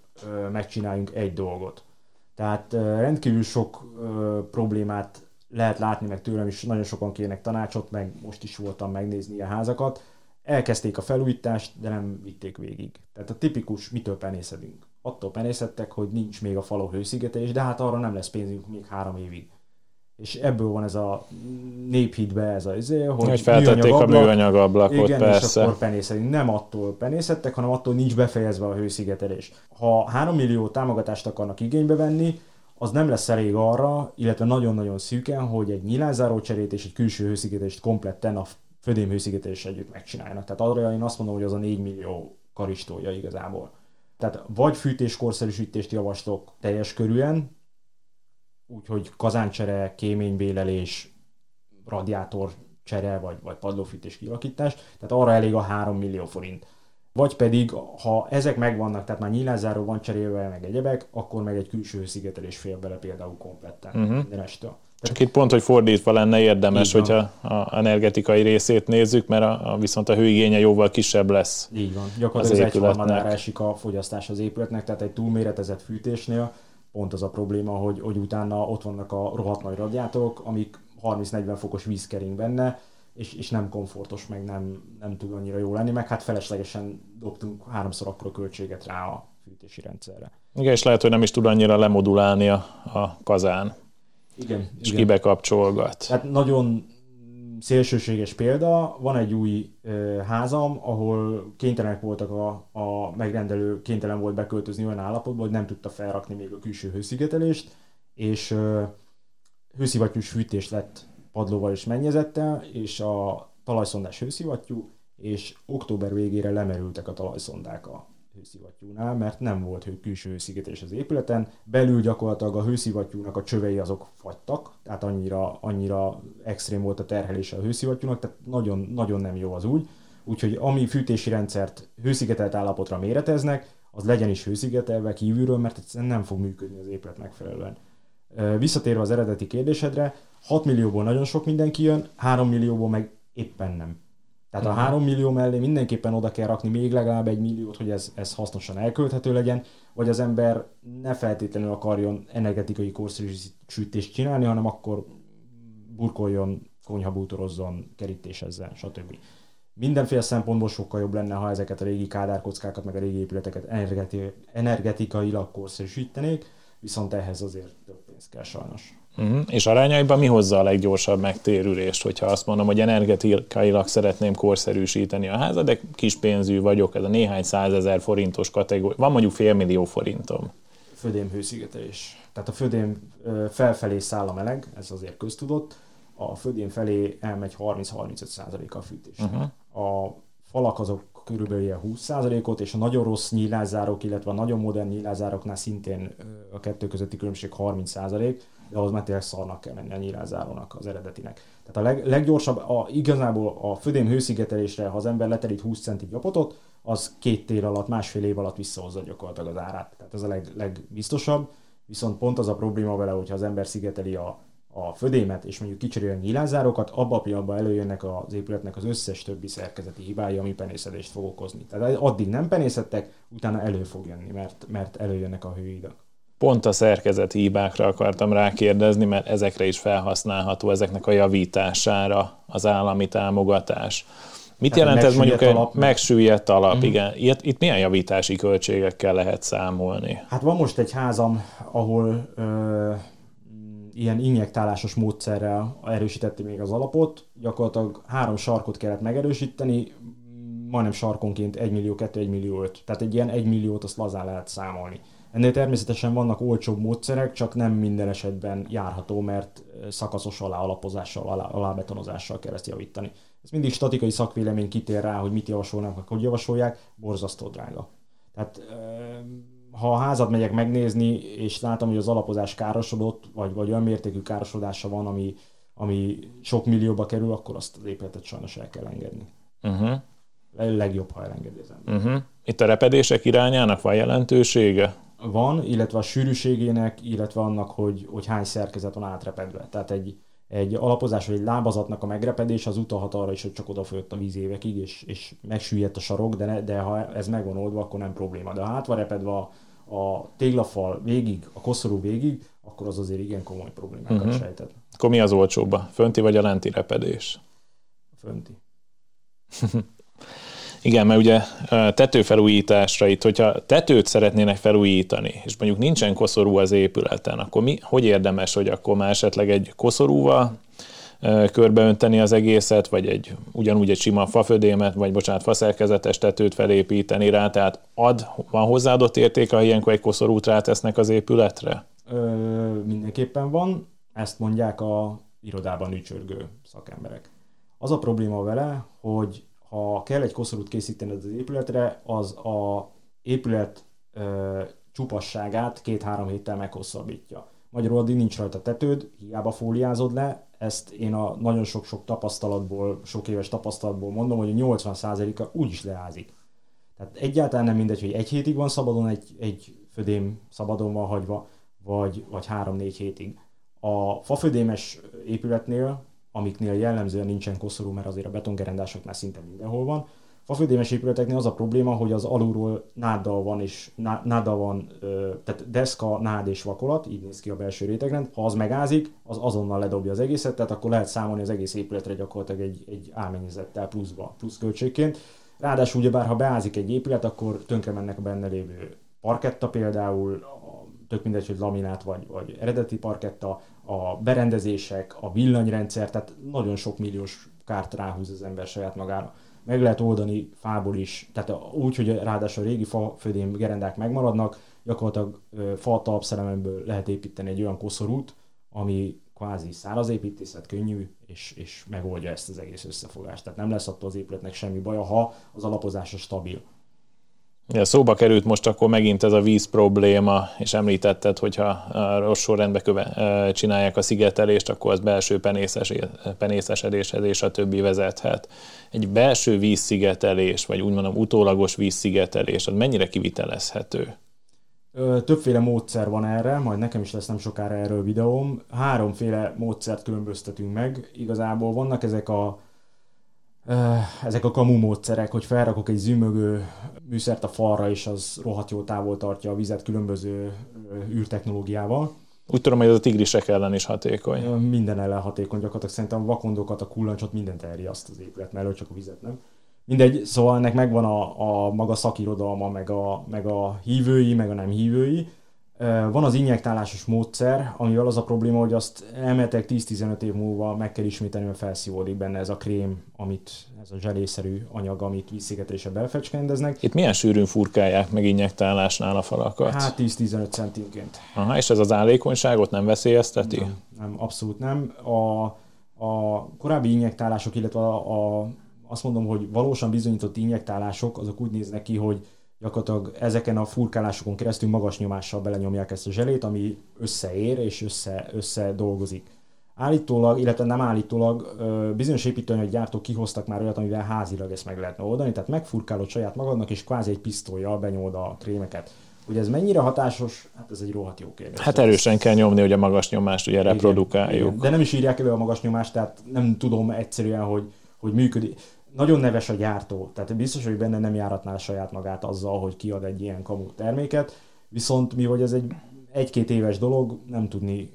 megcsináljunk egy dolgot. Tehát rendkívül sok problémát lehet látni, meg tőlem is nagyon sokan kérnek tanácsot, meg most is voltam megnézni a házakat. Elkezdték a felújítást, de nem vitték végig. Tehát a tipikus, mitől penészedünk attól penészettek, hogy nincs még a faló hőszigetelés, de hát arra nem lesz pénzünk még három évig. És ebből van ez a néphitbe ez az izé, hogy, hogy feltették a műanyag ablakot, igen, persze. és akkor penészetünk. Nem attól penészettek, hanem attól nincs befejezve a hőszigetelés. Ha 3 millió támogatást akarnak igénybe venni, az nem lesz elég arra, illetve nagyon-nagyon szűken, hogy egy nyilázáró cserét és egy külső hőszigetelést kompletten a födém hőszigetelés együtt megcsinálnak. Tehát arra én azt mondom, hogy az a 4 millió karistója igazából. Tehát vagy fűtéskorszerűsítést javaslok teljes körűen, úgyhogy kazáncsere, kéménybélelés, radiátor csere, vagy, vagy padlófűtés kialakítás, tehát arra elég a 3 millió forint. Vagy pedig, ha ezek megvannak, tehát már nyílászáró van cserélve, meg egyebek, akkor meg egy külső szigetelés fél bele például kompletten uh-huh. minden estől. Csak itt pont, hogy fordítva lenne érdemes, hogyha a energetikai részét nézzük, mert a, a, viszont a hőigénye jóval kisebb lesz. Így van. Gyakorlatilag az egyharmadára esik a fogyasztás az épületnek, tehát egy túlméretezett fűtésnél pont az a probléma, hogy, hogy utána ott vannak a rohadt nagy radiátorok, amik 30-40 fokos víz kering benne, és, és nem komfortos, meg nem, nem tud annyira jó lenni, meg hát feleslegesen dobtunk háromszor akkora költséget rá a fűtési rendszerre. Igen, és lehet, hogy nem is tud annyira lemodulálni a, a kazán. Igen. És igen. kibekapcsolgat. Tehát nagyon szélsőséges példa, van egy új ö, házam, ahol kénytelenek voltak a, a megrendelő, kénytelen volt beköltözni olyan állapotba, hogy nem tudta felrakni még a külső hőszigetelést, és ö, hőszivattyús fűtés lett padlóval és mennyezettel, és a talajszondás hőszivattyú, és október végére lemerültek a talajszondák a hőszivattyúnál, mert nem volt hő, külső hőszigetés az épületen. Belül gyakorlatilag a hőszivattyúnak a csövei azok fagytak, tehát annyira, annyira extrém volt a terhelése a hőszivattyúnak, tehát nagyon, nagyon nem jó az úgy. Úgyhogy ami fűtési rendszert hőszigetelt állapotra méreteznek, az legyen is hőszigetelve kívülről, mert egyszerűen nem fog működni az épület megfelelően. Visszatérve az eredeti kérdésedre, 6 millióból nagyon sok mindenki jön, 3 millióból meg éppen nem. Tehát a 3 millió mellé mindenképpen oda kell rakni még legalább egy milliót, hogy ez, ez hasznosan elkölthető legyen, vagy az ember ne feltétlenül akarjon energetikai korszerűsítést csinálni, hanem akkor burkoljon, konyhabútorozzon, kerítésezzen, stb. Mindenféle szempontból sokkal jobb lenne, ha ezeket a régi kádárkockákat, meg a régi épületeket energeti- energetikailag korszerűsítenék, viszont ehhez azért több pénz kell sajnos. Uh-huh. És arányaiban mi hozza a leggyorsabb megtérülést, hogyha azt mondom, hogy energetikailag szeretném korszerűsíteni a házat, de kis pénzű vagyok, ez a néhány százezer forintos kategória, van mondjuk fél millió forintom. Födém hőszigetelés. Tehát a födém felfelé száll a meleg, ez azért köztudott, a födém felé elmegy 30-35% a fűtés. Uh-huh. A falak azok körülbelül 20%-ot, és a nagyon rossz nyílászárok, illetve a nagyon modern nyílászároknál szintén a kettő közötti különbség 30%, de ahhoz már tényleg szarnak kell menni a nyílászárónak, az eredetinek. Tehát a leg, leggyorsabb, a, igazából a födém hőszigetelésre, ha az ember leterít 20 centi gyapotot, az két tél alatt, másfél év alatt visszahozza gyakorlatilag az árát. Tehát ez a leg, legbiztosabb. Viszont pont az a probléma vele, hogyha az ember szigeteli a, a födémet, és mondjuk kicserél a abban a pillanatban előjönnek az épületnek az összes többi szerkezeti hibái, ami penészedést fog okozni. Tehát addig nem penészettek, utána elő fog jönni, mert, mert előjönnek a hőidak. Pont a szerkezeti hibákra akartam rákérdezni, mert ezekre is felhasználható, ezeknek a javítására az állami támogatás. Mit Tehát jelent ez mondjuk egy megsüllyedt alap? Mm. Igen. Itt, itt milyen javítási költségekkel lehet számolni? Hát van most egy házam, ahol ö, ilyen injektálásos módszerrel erősítette még az alapot. Gyakorlatilag három sarkot kellett megerősíteni, majdnem sarkonként 1 millió, 2, 1 millió 5. Tehát egy ilyen 1 milliót azt lazán lehet számolni. Ennél természetesen vannak olcsóbb módszerek, csak nem minden esetben járható, mert szakaszos alá, alábetonozással kell ezt javítani. Ez mindig statikai szakvélemény kitér rá, hogy mit javasolnak, hogy javasolják, borzasztó drága. Tehát ha a házat megyek megnézni, és látom, hogy az alapozás károsodott, vagy, vagy olyan mértékű károsodása van, ami, ami sok millióba kerül, akkor azt az épületet sajnos el kell engedni. Uh-huh. Legjobb, ha elengedi az ember. Uh-huh. Itt a repedések irányának van jelentősége? van, illetve a sűrűségének, illetve annak, hogy, hogy hány szerkezet van átrepedve. Tehát egy, egy alapozás vagy egy lábazatnak a megrepedés az utalhat arra is, hogy csak odafőtt a víz évekig, és, és megsüllyedt a sarok, de, ne, de ha ez meg van oldva, akkor nem probléma. De ha át van repedve a, a téglafal végig, a koszorú végig, akkor az azért igen komoly problémákat uh-huh. sejtett. Akkor mi az olcsóbb? Fönti vagy a lenti repedés? A fönti. Igen, mert ugye tetőfelújításra itt, hogyha tetőt szeretnének felújítani, és mondjuk nincsen koszorú az épületen, akkor mi, hogy érdemes, hogy akkor már esetleg egy koszorúval körbeönteni az egészet, vagy egy ugyanúgy egy sima fafödémet, vagy bocsánat, faszerkezetes tetőt felépíteni rá, tehát ad, van hozzáadott értéke, ha ilyenkor egy koszorút rátesznek az épületre? Ö, mindenképpen van, ezt mondják a irodában ücsörgő szakemberek. Az a probléma vele, hogy ha kell egy koszorút készíteni az épületre, az a épület ö, csupasságát két-három héttel meghosszabbítja. Magyarul addig nincs rajta tetőd, hiába fóliázod le, ezt én a nagyon sok-sok tapasztalatból, sok éves tapasztalatból mondom, hogy a 80%-a úgyis leázik. Tehát egyáltalán nem mindegy, hogy egy hétig van szabadon, egy, egy födém szabadon van hagyva, vagy, vagy három-négy hétig. A fafödémes épületnél amiknél jellemzően nincsen koszorú, mert azért a betongerendásoknál szinte mindenhol van. Fafödémes épületeknél az a probléma, hogy az alulról náddal van, és náddal van, tehát deszka, nád és vakolat, így néz ki a belső rétegrend. Ha az megázik, az azonnal ledobja az egészet, tehát akkor lehet számolni az egész épületre gyakorlatilag egy, egy álmennyezettel pluszba, plusz költségként. Ráadásul ugyebár, ha beázik egy épület, akkor tönkre mennek a benne lévő parketta például, tök mindegy, hogy laminát vagy, vagy eredeti parketta, a berendezések, a villanyrendszer, tehát nagyon sok milliós kárt ráhúz az ember saját magára. Meg lehet oldani fából is, tehát úgy, hogy ráadásul a régi fa födém gerendák megmaradnak, gyakorlatilag fa talpszelememből lehet építeni egy olyan koszorút, ami kvázi száraz építészet, könnyű, és, és megoldja ezt az egész összefogást. Tehát nem lesz attól az épületnek semmi baja, ha az alapozása stabil. Ja, szóba került most akkor megint ez a víz probléma, és említetted, hogyha rossz sorrendben köve, csinálják a szigetelést, akkor az belső penészes, penészesedéshez és a többi vezethet. Egy belső vízszigetelés, vagy úgy mondom utólagos vízszigetelés, az mennyire kivitelezhető? Többféle módszer van erre, majd nekem is lesz nem sokára erről videóm. Háromféle módszert különböztetünk meg. Igazából vannak ezek a ezek a kamu módszerek, hogy felrakok egy zümögő műszert a falra, és az rohadt jól távol tartja a vizet különböző űrtechnológiával. Úgy tudom, hogy ez a tigrisek ellen is hatékony. Minden ellen hatékony, gyakorlatilag szerintem a vakondokat, a kullancsot, mindent elriaszt az épület mellett, csak a vizet nem. Mindegy, szóval ennek megvan a, a maga szakirodalma, meg a, meg a hívői, meg a nem hívői. Van az injektálásos módszer, amivel az a probléma, hogy azt elmetek 10-15 év múlva meg kell ismételni, mert felszívódik benne ez a krém, amit, ez a zselészerű anyag, amit vízszigetelésre belfecskendeznek. Itt milyen sűrűn furkálják meg injektálásnál a falakat? Hát 10-15 centinként. Aha, és ez az állékonyságot nem veszélyezteti? Nem, nem abszolút nem. A, a korábbi injektálások, illetve a, a, azt mondom, hogy valósan bizonyított injektálások, azok úgy néznek ki, hogy gyakorlatilag ezeken a furkálásokon keresztül magas nyomással belenyomják ezt a zselét, ami összeér és össze, össze dolgozik. Állítólag, illetve nem állítólag, bizonyos építőanyaggyártók kihoztak már olyat, amivel házilag ezt meg lehetne oldani, tehát megfurkálod saját magadnak, és kvázi egy pisztolyjal benyomod a krémeket. Hogy ez mennyire hatásos, hát ez egy rohadt jó kérdés. Hát erősen kell nyomni, hogy a magas nyomást ugye igen, reprodukáljuk. Igen. De nem is írják elő a magas nyomást, tehát nem tudom egyszerűen, hogy, hogy működik nagyon neves a gyártó, tehát biztos, hogy benne nem járatná saját magát azzal, hogy kiad egy ilyen kamu terméket, viszont mi, hogy ez egy egy-két éves dolog, nem tudni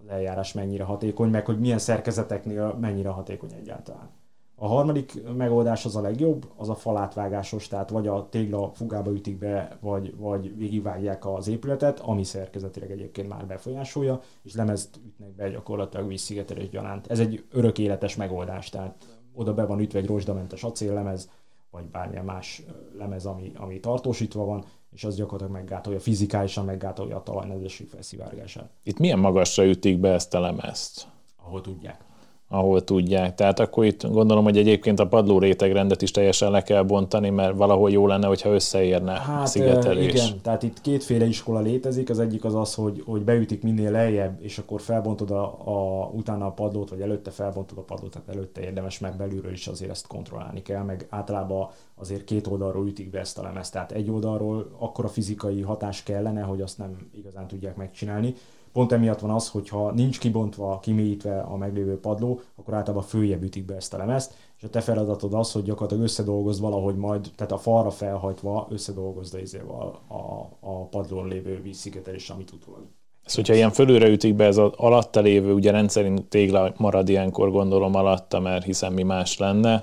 az eljárás mennyire hatékony, meg hogy milyen szerkezeteknél mennyire hatékony egyáltalán. A harmadik megoldás az a legjobb, az a falátvágásos, tehát vagy a tégla fugába ütik be, vagy, vagy végigvágják az épületet, ami szerkezetileg egyébként már befolyásolja, és lemezt ütnek be gyakorlatilag vízszigetelés gyanánt. Ez egy örök életes megoldás, tehát oda be van ütve egy rozsdamentes acéllemez, vagy bármilyen más lemez, ami, ami tartósítva van, és az gyakorlatilag meggátolja, fizikálisan meggátolja a talajnedvesség felszivárgását. Itt milyen magasra ütik be ezt a lemezt? Ahol tudják ahol tudják. Tehát akkor itt gondolom, hogy egyébként a padló rétegrendet is teljesen le kell bontani, mert valahol jó lenne, hogyha összeérne hát, a szigetelés. Igen, tehát itt kétféle iskola létezik. Az egyik az az, hogy, hogy beütik minél lejjebb, és akkor felbontod a, a, utána a padlót, vagy előtte felbontod a padlót, tehát előtte érdemes, mert belülről is azért ezt kontrollálni kell, meg általában azért két oldalról ütik be ezt a lemezt. Tehát egy oldalról akkora fizikai hatás kellene, hogy azt nem igazán tudják megcsinálni Pont emiatt van az, hogy ha nincs kibontva, kimélyítve a meglévő padló, akkor általában följebb ütik be ezt a lemezt, és a te feladatod az, hogy gyakorlatilag összedolgozd valahogy majd, tehát a falra felhajtva összedolgozd a, a, a padlón lévő vízszigetelés, amit utólag ez, hogyha ilyen fölülre ütik be, ez az alatta lévő, ugye rendszerint tégla marad ilyenkor gondolom alatta, mert hiszen mi más lenne,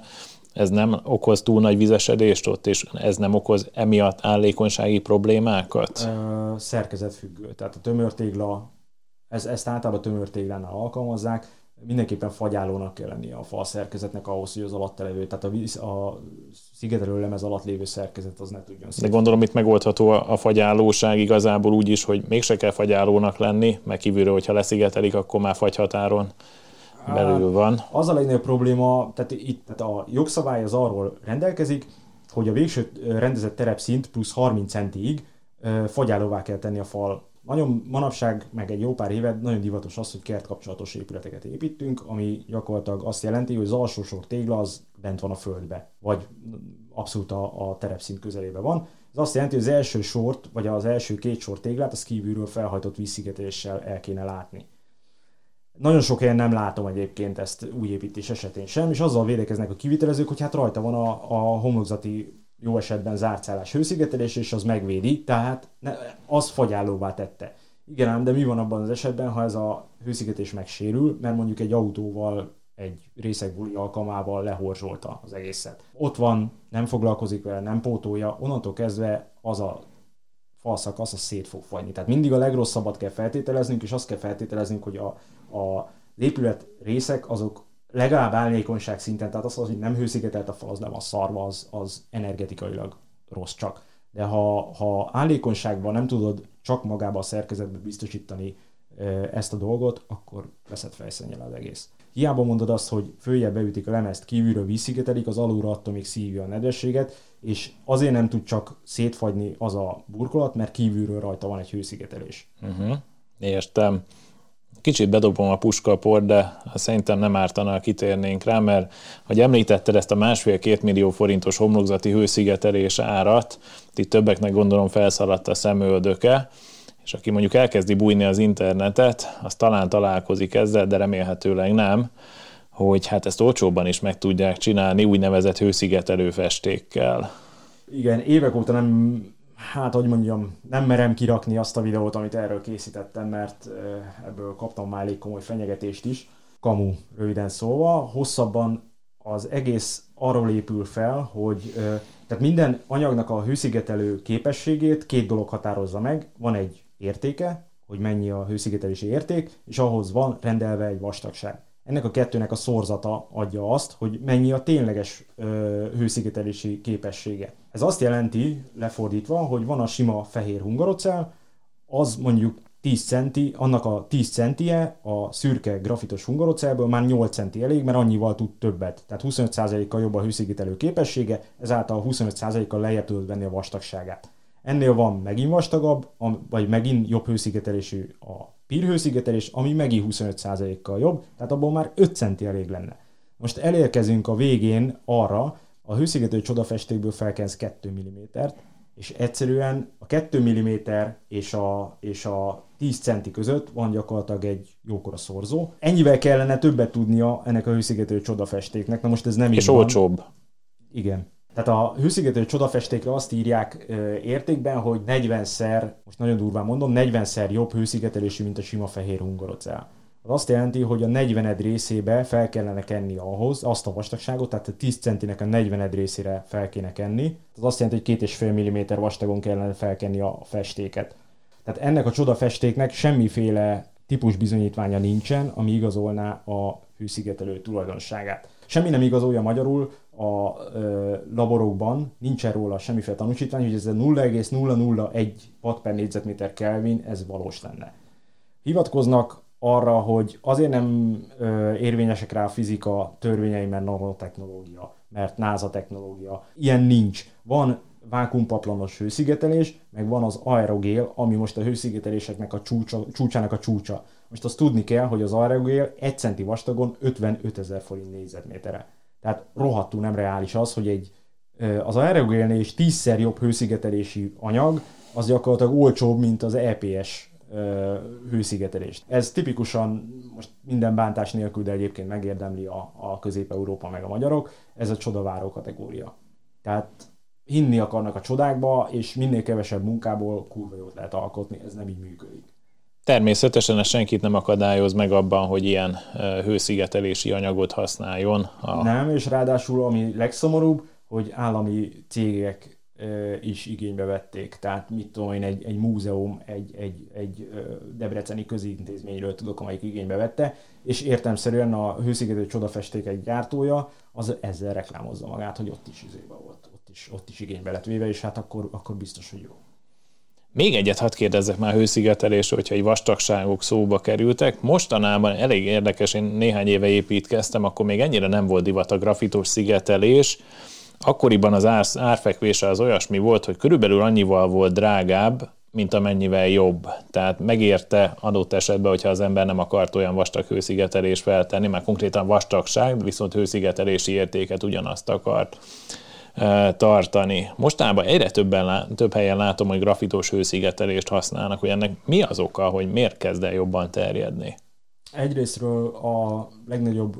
ez nem okoz túl nagy vizesedést ott, és ez nem okoz emiatt állékonysági problémákat? Szerkezetfüggő. Tehát a tömörtégla ez, ezt általában tömörtéglánál alkalmazzák, mindenképpen fagyálónak kell lennie a fal szerkezetnek ahhoz, hogy az alatt levő, tehát a, víz, a szigetelő lemez alatt lévő szerkezet az ne tudjon szépen. De gondolom itt megoldható a fagyálóság igazából úgy is, hogy mégse kell fagyálónak lenni, mert kívülről, hogyha leszigetelik, akkor már fagyhatáron belül van. Az a legnagyobb probléma, tehát itt tehát a jogszabály az arról rendelkezik, hogy a végső rendezett terepszint plusz 30 centig fagyálóvá kell tenni a fal nagyon manapság, meg egy jó pár éve nagyon divatos az, hogy kert kapcsolatos épületeket építünk, ami gyakorlatilag azt jelenti, hogy az alsó sor tégla az bent van a földbe, vagy abszolút a, a terepszint közelébe van. Ez azt jelenti, hogy az első sort, vagy az első két sor téglát, az kívülről felhajtott vízszigetéssel el kéne látni. Nagyon sok helyen nem látom egyébként ezt új építés esetén sem, és azzal védekeznek a kivitelezők, hogy hát rajta van a, a homlokzati jó esetben zártszállás hőszigetelés, és az megvédi, tehát ne, az fagyállóvá tette. Igen ám, de mi van abban az esetben, ha ez a hőszigetés megsérül, mert mondjuk egy autóval, egy részekbuli alkalmával lehorzsolta az egészet. Ott van, nem foglalkozik vele, nem pótolja, onnantól kezdve az a falszak, az szét fog fagyni. Tehát mindig a legrosszabbat kell feltételeznünk, és azt kell feltételeznünk, hogy a, a épület részek azok legalább állékonyság szinten, tehát az, hogy nem hőszigetelt a fal, az nem a szarva, az, az energetikailag rossz csak. De ha, ha állékonyságban nem tudod csak magába a szerkezetbe biztosítani ezt a dolgot, akkor veszed fejszennyel az egész. Hiába mondod azt, hogy följebb beütik a lemezt, kívülről vízszigetelik, az alulra attól még szívja a nedvességet, és azért nem tud csak szétfagyni az a burkolat, mert kívülről rajta van egy hőszigetelés. Uh-huh. Értem. Kicsit bedobom a puskaport, de szerintem nem ártana, kitérnénk rá, mert hogy említetted ezt a másfél-két millió forintos homlokzati hőszigetelés árat, itt többeknek gondolom felszaladt a szemöldöke, és aki mondjuk elkezdi bújni az internetet, az talán találkozik ezzel, de remélhetőleg nem, hogy hát ezt olcsóbban is meg tudják csinálni úgynevezett hőszigetelő festékkel. Igen, évek óta nem, hát hogy mondjam, nem merem kirakni azt a videót, amit erről készítettem, mert ebből kaptam már elég komoly fenyegetést is. Kamu, röviden szólva. Hosszabban az egész arról épül fel, hogy tehát minden anyagnak a hőszigetelő képességét két dolog határozza meg. Van egy értéke, hogy mennyi a hőszigetelési érték, és ahhoz van rendelve egy vastagság. Ennek a kettőnek a szorzata adja azt, hogy mennyi a tényleges ö, hőszigetelési képessége. Ez azt jelenti, lefordítva, hogy van a sima fehér hungarocell, az mondjuk 10 centi, annak a 10 centie a szürke grafitos hungarocellből már 8 centi elég, mert annyival tud többet. Tehát 25%-kal jobb a hőszigetelő képessége, ezáltal 25%-kal lejjebb tudod venni a vastagságát. Ennél van megint vastagabb, vagy megint jobb hőszigetelésű a pírhőszigetelés, ami megint 25%-kal jobb, tehát abból már 5 centi elég lenne. Most elérkezünk a végén arra, a hőszigetelő csodafestékből felkensz 2 mm-t, és egyszerűen a 2 mm és a, és a 10 centi között van gyakorlatilag egy jókora szorzó. Ennyivel kellene többet tudnia ennek a hőszigetelő csodafestéknek, na most ez nem és így olcsóbb. Igen. Tehát a hőszigetelő csodafestékre azt írják értékben, hogy 40-szer, most nagyon durván mondom, 40-szer jobb hőszigetelésű, mint a sima fehér hungarocell. Az azt jelenti, hogy a 40 részébe fel kellene kenni ahhoz, azt a vastagságot, tehát a 10 centinek a 40 részére fel kéne kenni. Az azt jelenti, hogy 2,5 mm vastagon kellene felkenni a festéket. Tehát ennek a csodafestéknek semmiféle típus bizonyítványa nincsen, ami igazolná a hőszigetelő tulajdonságát. Semmi nem igazolja magyarul, a ö, laborokban nincsen róla semmiféle tanúsítvány, hogy ez a 0,001 watt per négyzetméter Kelvin, ez valós lenne. Hivatkoznak arra, hogy azért nem ö, érvényesek rá a fizika törvényei, mert nanotechnológia, mert NASA technológia. Ilyen nincs. Van vákumpaplanos hőszigetelés, meg van az aerogél, ami most a hőszigeteléseknek a csúcsa, csúcsának a csúcsa. Most azt tudni kell, hogy az aerogél 1 centi vastagon 55 ezer forint négyzetméterre. Tehát rohadtul nem reális az, hogy egy az aerogélnél is tízszer jobb hőszigetelési anyag, az gyakorlatilag olcsóbb, mint az EPS hőszigetelést. Ez tipikusan, most minden bántás nélkül, de egyébként megérdemli a, a Közép-Európa meg a magyarok, ez a csodaváró kategória. Tehát hinni akarnak a csodákba, és minél kevesebb munkából kurva jót lehet alkotni, ez nem így működik. Természetesen ez senkit nem akadályoz meg abban, hogy ilyen hőszigetelési anyagot használjon. A... Nem, és ráadásul ami legszomorúbb, hogy állami cégek is igénybe vették. Tehát mit tudom én, egy, egy múzeum, egy, egy, egy debreceni közintézményről tudok, amelyik igénybe vette, és értemszerűen a hőszigetelő csodafesték egy gyártója, az ezzel reklámozza magát, hogy ott is izébe volt, ott is, ott is igénybe lett véve, és hát akkor, akkor biztos, hogy jó. Még egyet hadd kérdezzek már hőszigetelésről, hogyha egy vastagságok szóba kerültek. Mostanában elég érdekes, én néhány éve építkeztem, akkor még ennyire nem volt divat a grafitos szigetelés. Akkoriban az ár, árfekvése az olyasmi volt, hogy körülbelül annyival volt drágább, mint amennyivel jobb. Tehát megérte adott esetben, hogyha az ember nem akart olyan vastag hőszigetelést feltenni, mert konkrétan vastagság, viszont hőszigetelési értéket ugyanazt akart tartani. Mostában egyre többen, több helyen látom, hogy grafitos hőszigetelést használnak, hogy ennek mi az oka, hogy miért kezd el jobban terjedni? Egyrésztről a legnagyobb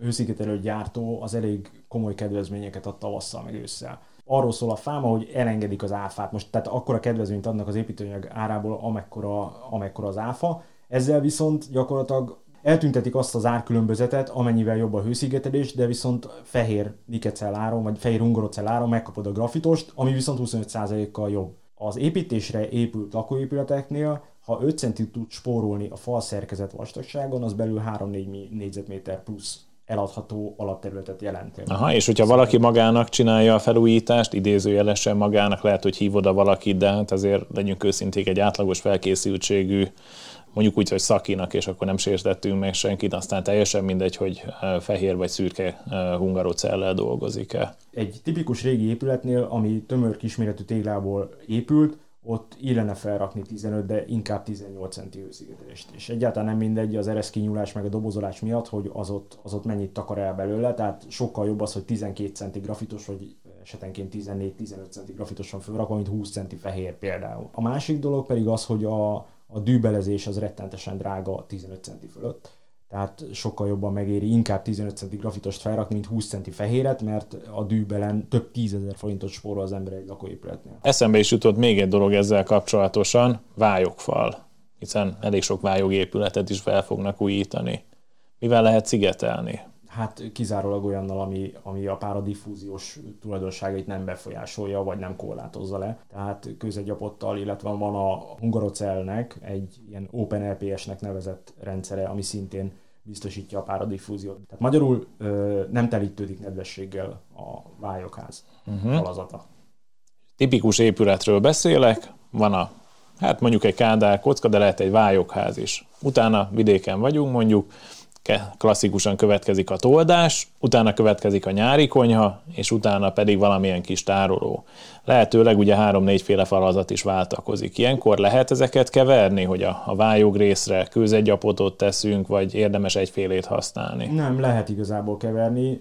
hőszigetelő gyártó az elég komoly kedvezményeket ad tavasszal meg ősszel. Arról szól a fáma, hogy elengedik az áfát. Most tehát akkora kedvezményt adnak az építőanyag árából, amekkora, amekkora az áfa. Ezzel viszont gyakorlatilag eltüntetik azt az árkülönbözetet, amennyivel jobb a hőszigetelés, de viszont fehér nikecell áron, vagy fehér ungorocell áron megkapod a grafitost, ami viszont 25%-kal jobb. Az építésre épült lakóépületeknél, ha 5 cm tud spórolni a fal szerkezet vastagságon, az belül 3-4 négyzetméter plusz eladható alapterületet jelent. Aha, és hogyha valaki magának csinálja a felújítást, idézőjelesen magának, lehet, hogy hív oda valakit, de hát azért legyünk őszinték, egy átlagos felkészültségű mondjuk úgy, hogy szakinak, és akkor nem sértettünk meg senkit, aztán teljesen mindegy, hogy fehér vagy szürke hungarocellel dolgozik-e. Egy tipikus régi épületnél, ami tömör kisméretű téglából épült, ott illene felrakni 15, de inkább 18 centi hőszigetelést. És egyáltalán nem mindegy az eresz kinyúlás meg a dobozolás miatt, hogy az ott, az ott mennyit takar el belőle, tehát sokkal jobb az, hogy 12 centi grafitos, vagy esetenként 14-15 centi grafitosan felrakva, mint 20 centi fehér például. A másik dolog pedig az, hogy a, a dűbelezés az rettentesen drága 15 centi fölött. tehát sokkal jobban megéri inkább 15 centi grafitost felrakni, mint 20 centi fehéret, mert a dűbelen több tízezer forintot spórol az ember egy lakóépületnél. Eszembe is jutott még egy dolog ezzel kapcsolatosan, vályogfal, hiszen elég sok vályogépületet is fel fognak újítani. Mivel lehet szigetelni? Hát kizárólag olyannal, ami, ami a pára diffúziós tulajdonságait nem befolyásolja, vagy nem korlátozza le. Tehát közegyapottal, illetve van a Hungarocelnek egy ilyen OpenLPS-nek nevezett rendszere, ami szintén biztosítja a páradiffúziót. Tehát magyarul ö, nem telítődik nedvességgel a vályokház uh-huh. falazata. Tipikus épületről beszélek, van a, hát mondjuk egy kádár kocka, de lehet egy vályokház is. Utána vidéken vagyunk mondjuk, klasszikusan következik a toldás, utána következik a nyári konyha, és utána pedig valamilyen kis tároló. Lehetőleg ugye három-négy féle falazat is váltakozik. Ilyenkor lehet ezeket keverni, hogy a, a vályog részre kőzegyapotot teszünk, vagy érdemes egyfélét használni? Nem, lehet igazából keverni,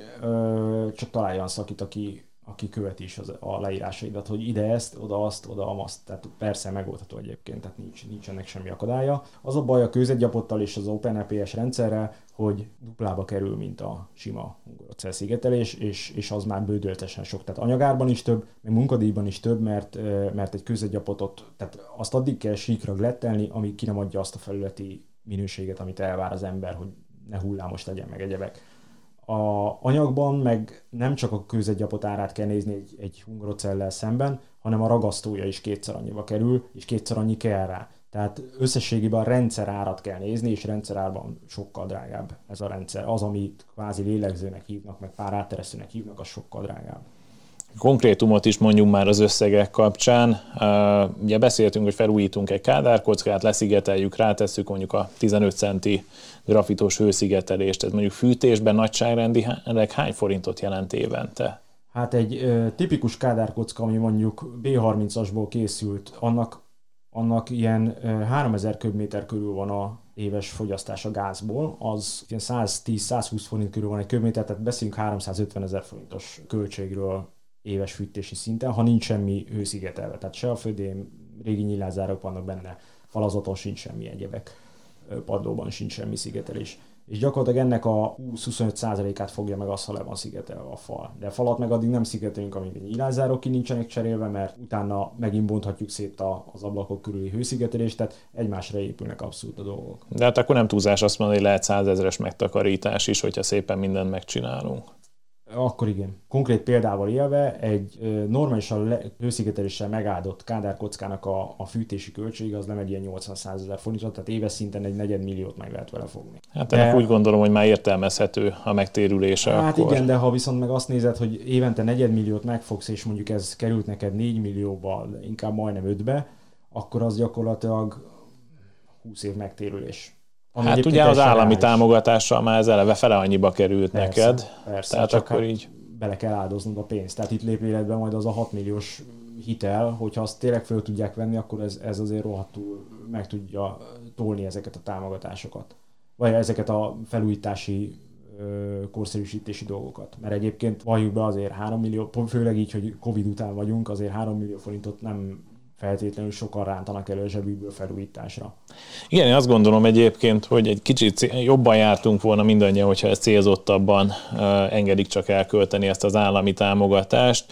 csak találjan szakít, aki aki követi is az, a leírásaidat, hogy ide ezt, oda azt, oda azt. Tehát persze megoldható egyébként, tehát nincs, nincs ennek semmi akadálya. Az a baj a kőzetgyapottal és az OpenEPS rendszerrel, hogy duplába kerül, mint a sima ungorocell szigetelés, és, és az már bődöltesen sok. Tehát anyagárban is több, meg munkadíjban is több, mert, mert egy kőzetgyapotot, tehát azt addig kell síkra glettelni, ami ki nem adja azt a felületi minőséget, amit elvár az ember, hogy ne hullámos legyen meg egyebek a anyagban meg nem csak a kőzetgyapot árát kell nézni egy, egy hungarocellel szemben, hanem a ragasztója is kétszer annyiba kerül, és kétszer annyi kell rá. Tehát összességében a rendszer árat kell nézni, és rendszerárban sokkal drágább ez a rendszer. Az, amit kvázi lélegzőnek hívnak, meg pár átteresztőnek hívnak, az sokkal drágább konkrétumot is mondjunk már az összegek kapcsán. Ugye beszéltünk, hogy felújítunk egy kádárkockát, leszigeteljük, rátesszük mondjuk a 15 centi grafitos hőszigetelést. Ez mondjuk fűtésben nagyságrendileg hány forintot jelent évente? Hát egy ö, tipikus kádárkocka, ami mondjuk B30-asból készült, annak, annak ilyen ö, 3000 köbméter körül van a éves fogyasztás a gázból, az 110-120 forint körül van egy köbméter, tehát beszélünk 350 ezer forintos költségről éves fűtési szinten, ha nincs semmi hőszigetelve. Tehát se a födém, régi nyilázárok vannak benne, falazaton sincs semmi egyebek, padlóban sincs semmi szigetelés. És gyakorlatilag ennek a 20-25%-át fogja meg az, ha le van szigetelve a fal. De a falat meg addig nem szigetelünk, amíg a nyilázárok ki nincsenek cserélve, mert utána megint bonthatjuk szét az ablakok körüli hőszigetelést, tehát egymásra épülnek abszolút a dolgok. De hát akkor nem túlzás azt mondani, hogy lehet százezres megtakarítás is, hogyha szépen mindent megcsinálunk. Akkor igen. Konkrét példával élve egy normálisan hőszigeteléssel megáldott kádárkockának a, a fűtési költség az nem egy ilyen 80-100 ezer forintot, tehát éves szinten egy negyed milliót meg lehet vele fogni. Hát ennek de, úgy gondolom, hogy már értelmezhető a megtérülése. Hát akkor. igen, de ha viszont meg azt nézed, hogy évente negyed milliót megfogsz, és mondjuk ez került neked 4 millióba, inkább majdnem 5-be, akkor az gyakorlatilag 20 év megtérülés. Ami hát ugye az állami reális. támogatással már ez eleve fele annyiba került persze, neked. Persze, tehát csak akkor hát így... bele kell áldoznod a pénzt. Tehát itt lép életbe majd az a 6 milliós hitel, hogyha azt tényleg föl tudják venni, akkor ez, ez azért rohadtul meg tudja tolni ezeket a támogatásokat. Vagy ezeket a felújítási korszerűsítési dolgokat. Mert egyébként valljuk be azért 3 millió, főleg így, hogy Covid után vagyunk, azért 3 millió forintot nem feltétlenül sokan rántanak elő a zsebükből felújításra. Igen, én azt gondolom egyébként, hogy egy kicsit jobban jártunk volna mindannyian, hogyha ezt célzottabban engedik csak elkölteni ezt az állami támogatást,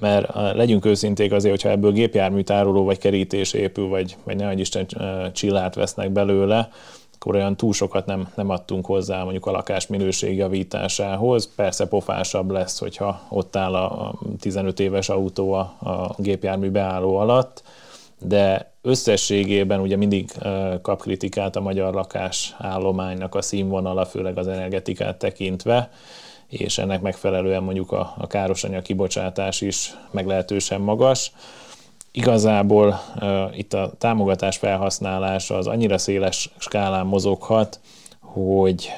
mert legyünk őszinték azért, hogyha ebből gépjárműtároló vagy kerítés épül, vagy, vagy ne Isten csillát vesznek belőle, akkor olyan túl sokat nem, nem adtunk hozzá mondjuk a lakás minőség javításához. Persze pofásabb lesz, hogyha ott áll a 15 éves autó a, a gépjármű beálló alatt, de összességében ugye mindig kap kritikát a magyar lakásállománynak a színvonala, főleg az energetikát tekintve, és ennek megfelelően mondjuk a, a károsanyag kibocsátás is meglehetősen magas igazából uh, itt a támogatás felhasználása az annyira széles skálán mozoghat, hogy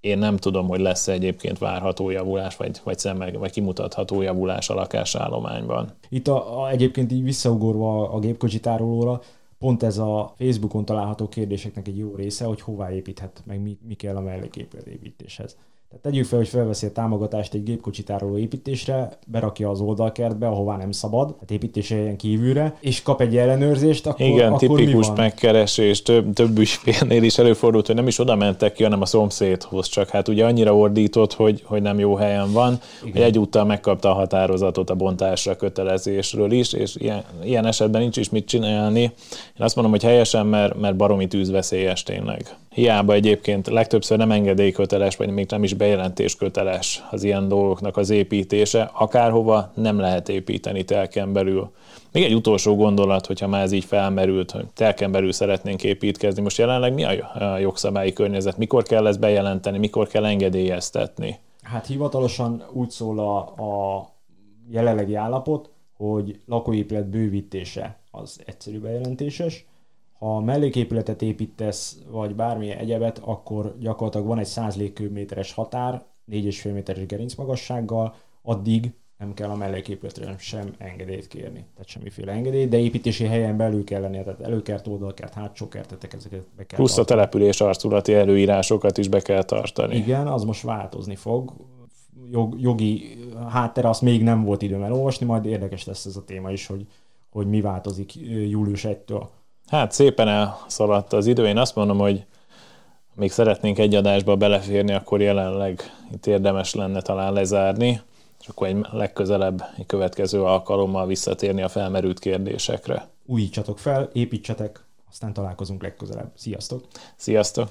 én nem tudom, hogy lesz egyébként várható javulás, vagy, vagy, szemmel, vagy kimutatható javulás a lakásállományban. Itt a, a, egyébként így visszaugorva a gépkocsi tárolóra, pont ez a Facebookon található kérdéseknek egy jó része, hogy hová építhet, meg mi, mi kell a melléképület építéshez. Tehát tegyük fel, hogy felveszi a támogatást egy gépkocsitároló építésre, berakja az oldalkertbe, ahová nem szabad, tehát építési helyen kívülre, és kap egy ellenőrzést, akkor, Igen, akkor tipikus megkeresés, több, több ügyfélnél is előfordult, hogy nem is oda mentek ki, hanem a szomszédhoz, csak hát ugye annyira ordított, hogy, hogy nem jó helyen van, Igen. hogy egyúttal megkapta a határozatot a bontásra kötelezésről is, és ilyen, ilyen esetben nincs is mit csinálni. Én azt mondom, hogy helyesen, mert, mert baromi tűzveszélyes tényleg. Hiába egyébként legtöbbször nem engedélyköteles, vagy még nem is bejelentésköteles az ilyen dolgoknak az építése, akárhova nem lehet építeni telken belül. Még egy utolsó gondolat, hogyha már ez így felmerült, hogy telken belül szeretnénk építkezni. Most jelenleg mi a jogszabályi környezet? Mikor kell ezt bejelenteni? Mikor kell engedélyeztetni? Hát hivatalosan úgy szól a, a jelenlegi állapot, hogy lakóépület bővítése az egyszerű bejelentéses, ha melléképületet építesz, vagy bármilyen egyebet, akkor gyakorlatilag van egy 100 légköbméteres határ, 4,5 méteres gerincmagassággal, addig nem kell a melléképületre sem engedélyt kérni, tehát semmiféle engedély, de építési helyen belül kell lennie, tehát előkert, oldalkert, hátsó kertetek, ezeket be kell Plusz tartani. a település arculati előírásokat is be kell tartani. Igen, az most változni fog. Jog, jogi háttere azt még nem volt időm elolvasni, majd érdekes lesz ez a téma is, hogy, hogy mi változik július 1-től. Hát szépen elszaladt az idő. Én azt mondom, hogy még szeretnénk egy adásba beleférni, akkor jelenleg itt érdemes lenne talán lezárni, és akkor egy legközelebb, egy következő alkalommal visszatérni a felmerült kérdésekre. Újítsatok fel, építsetek, aztán találkozunk legközelebb. Sziasztok! Sziasztok!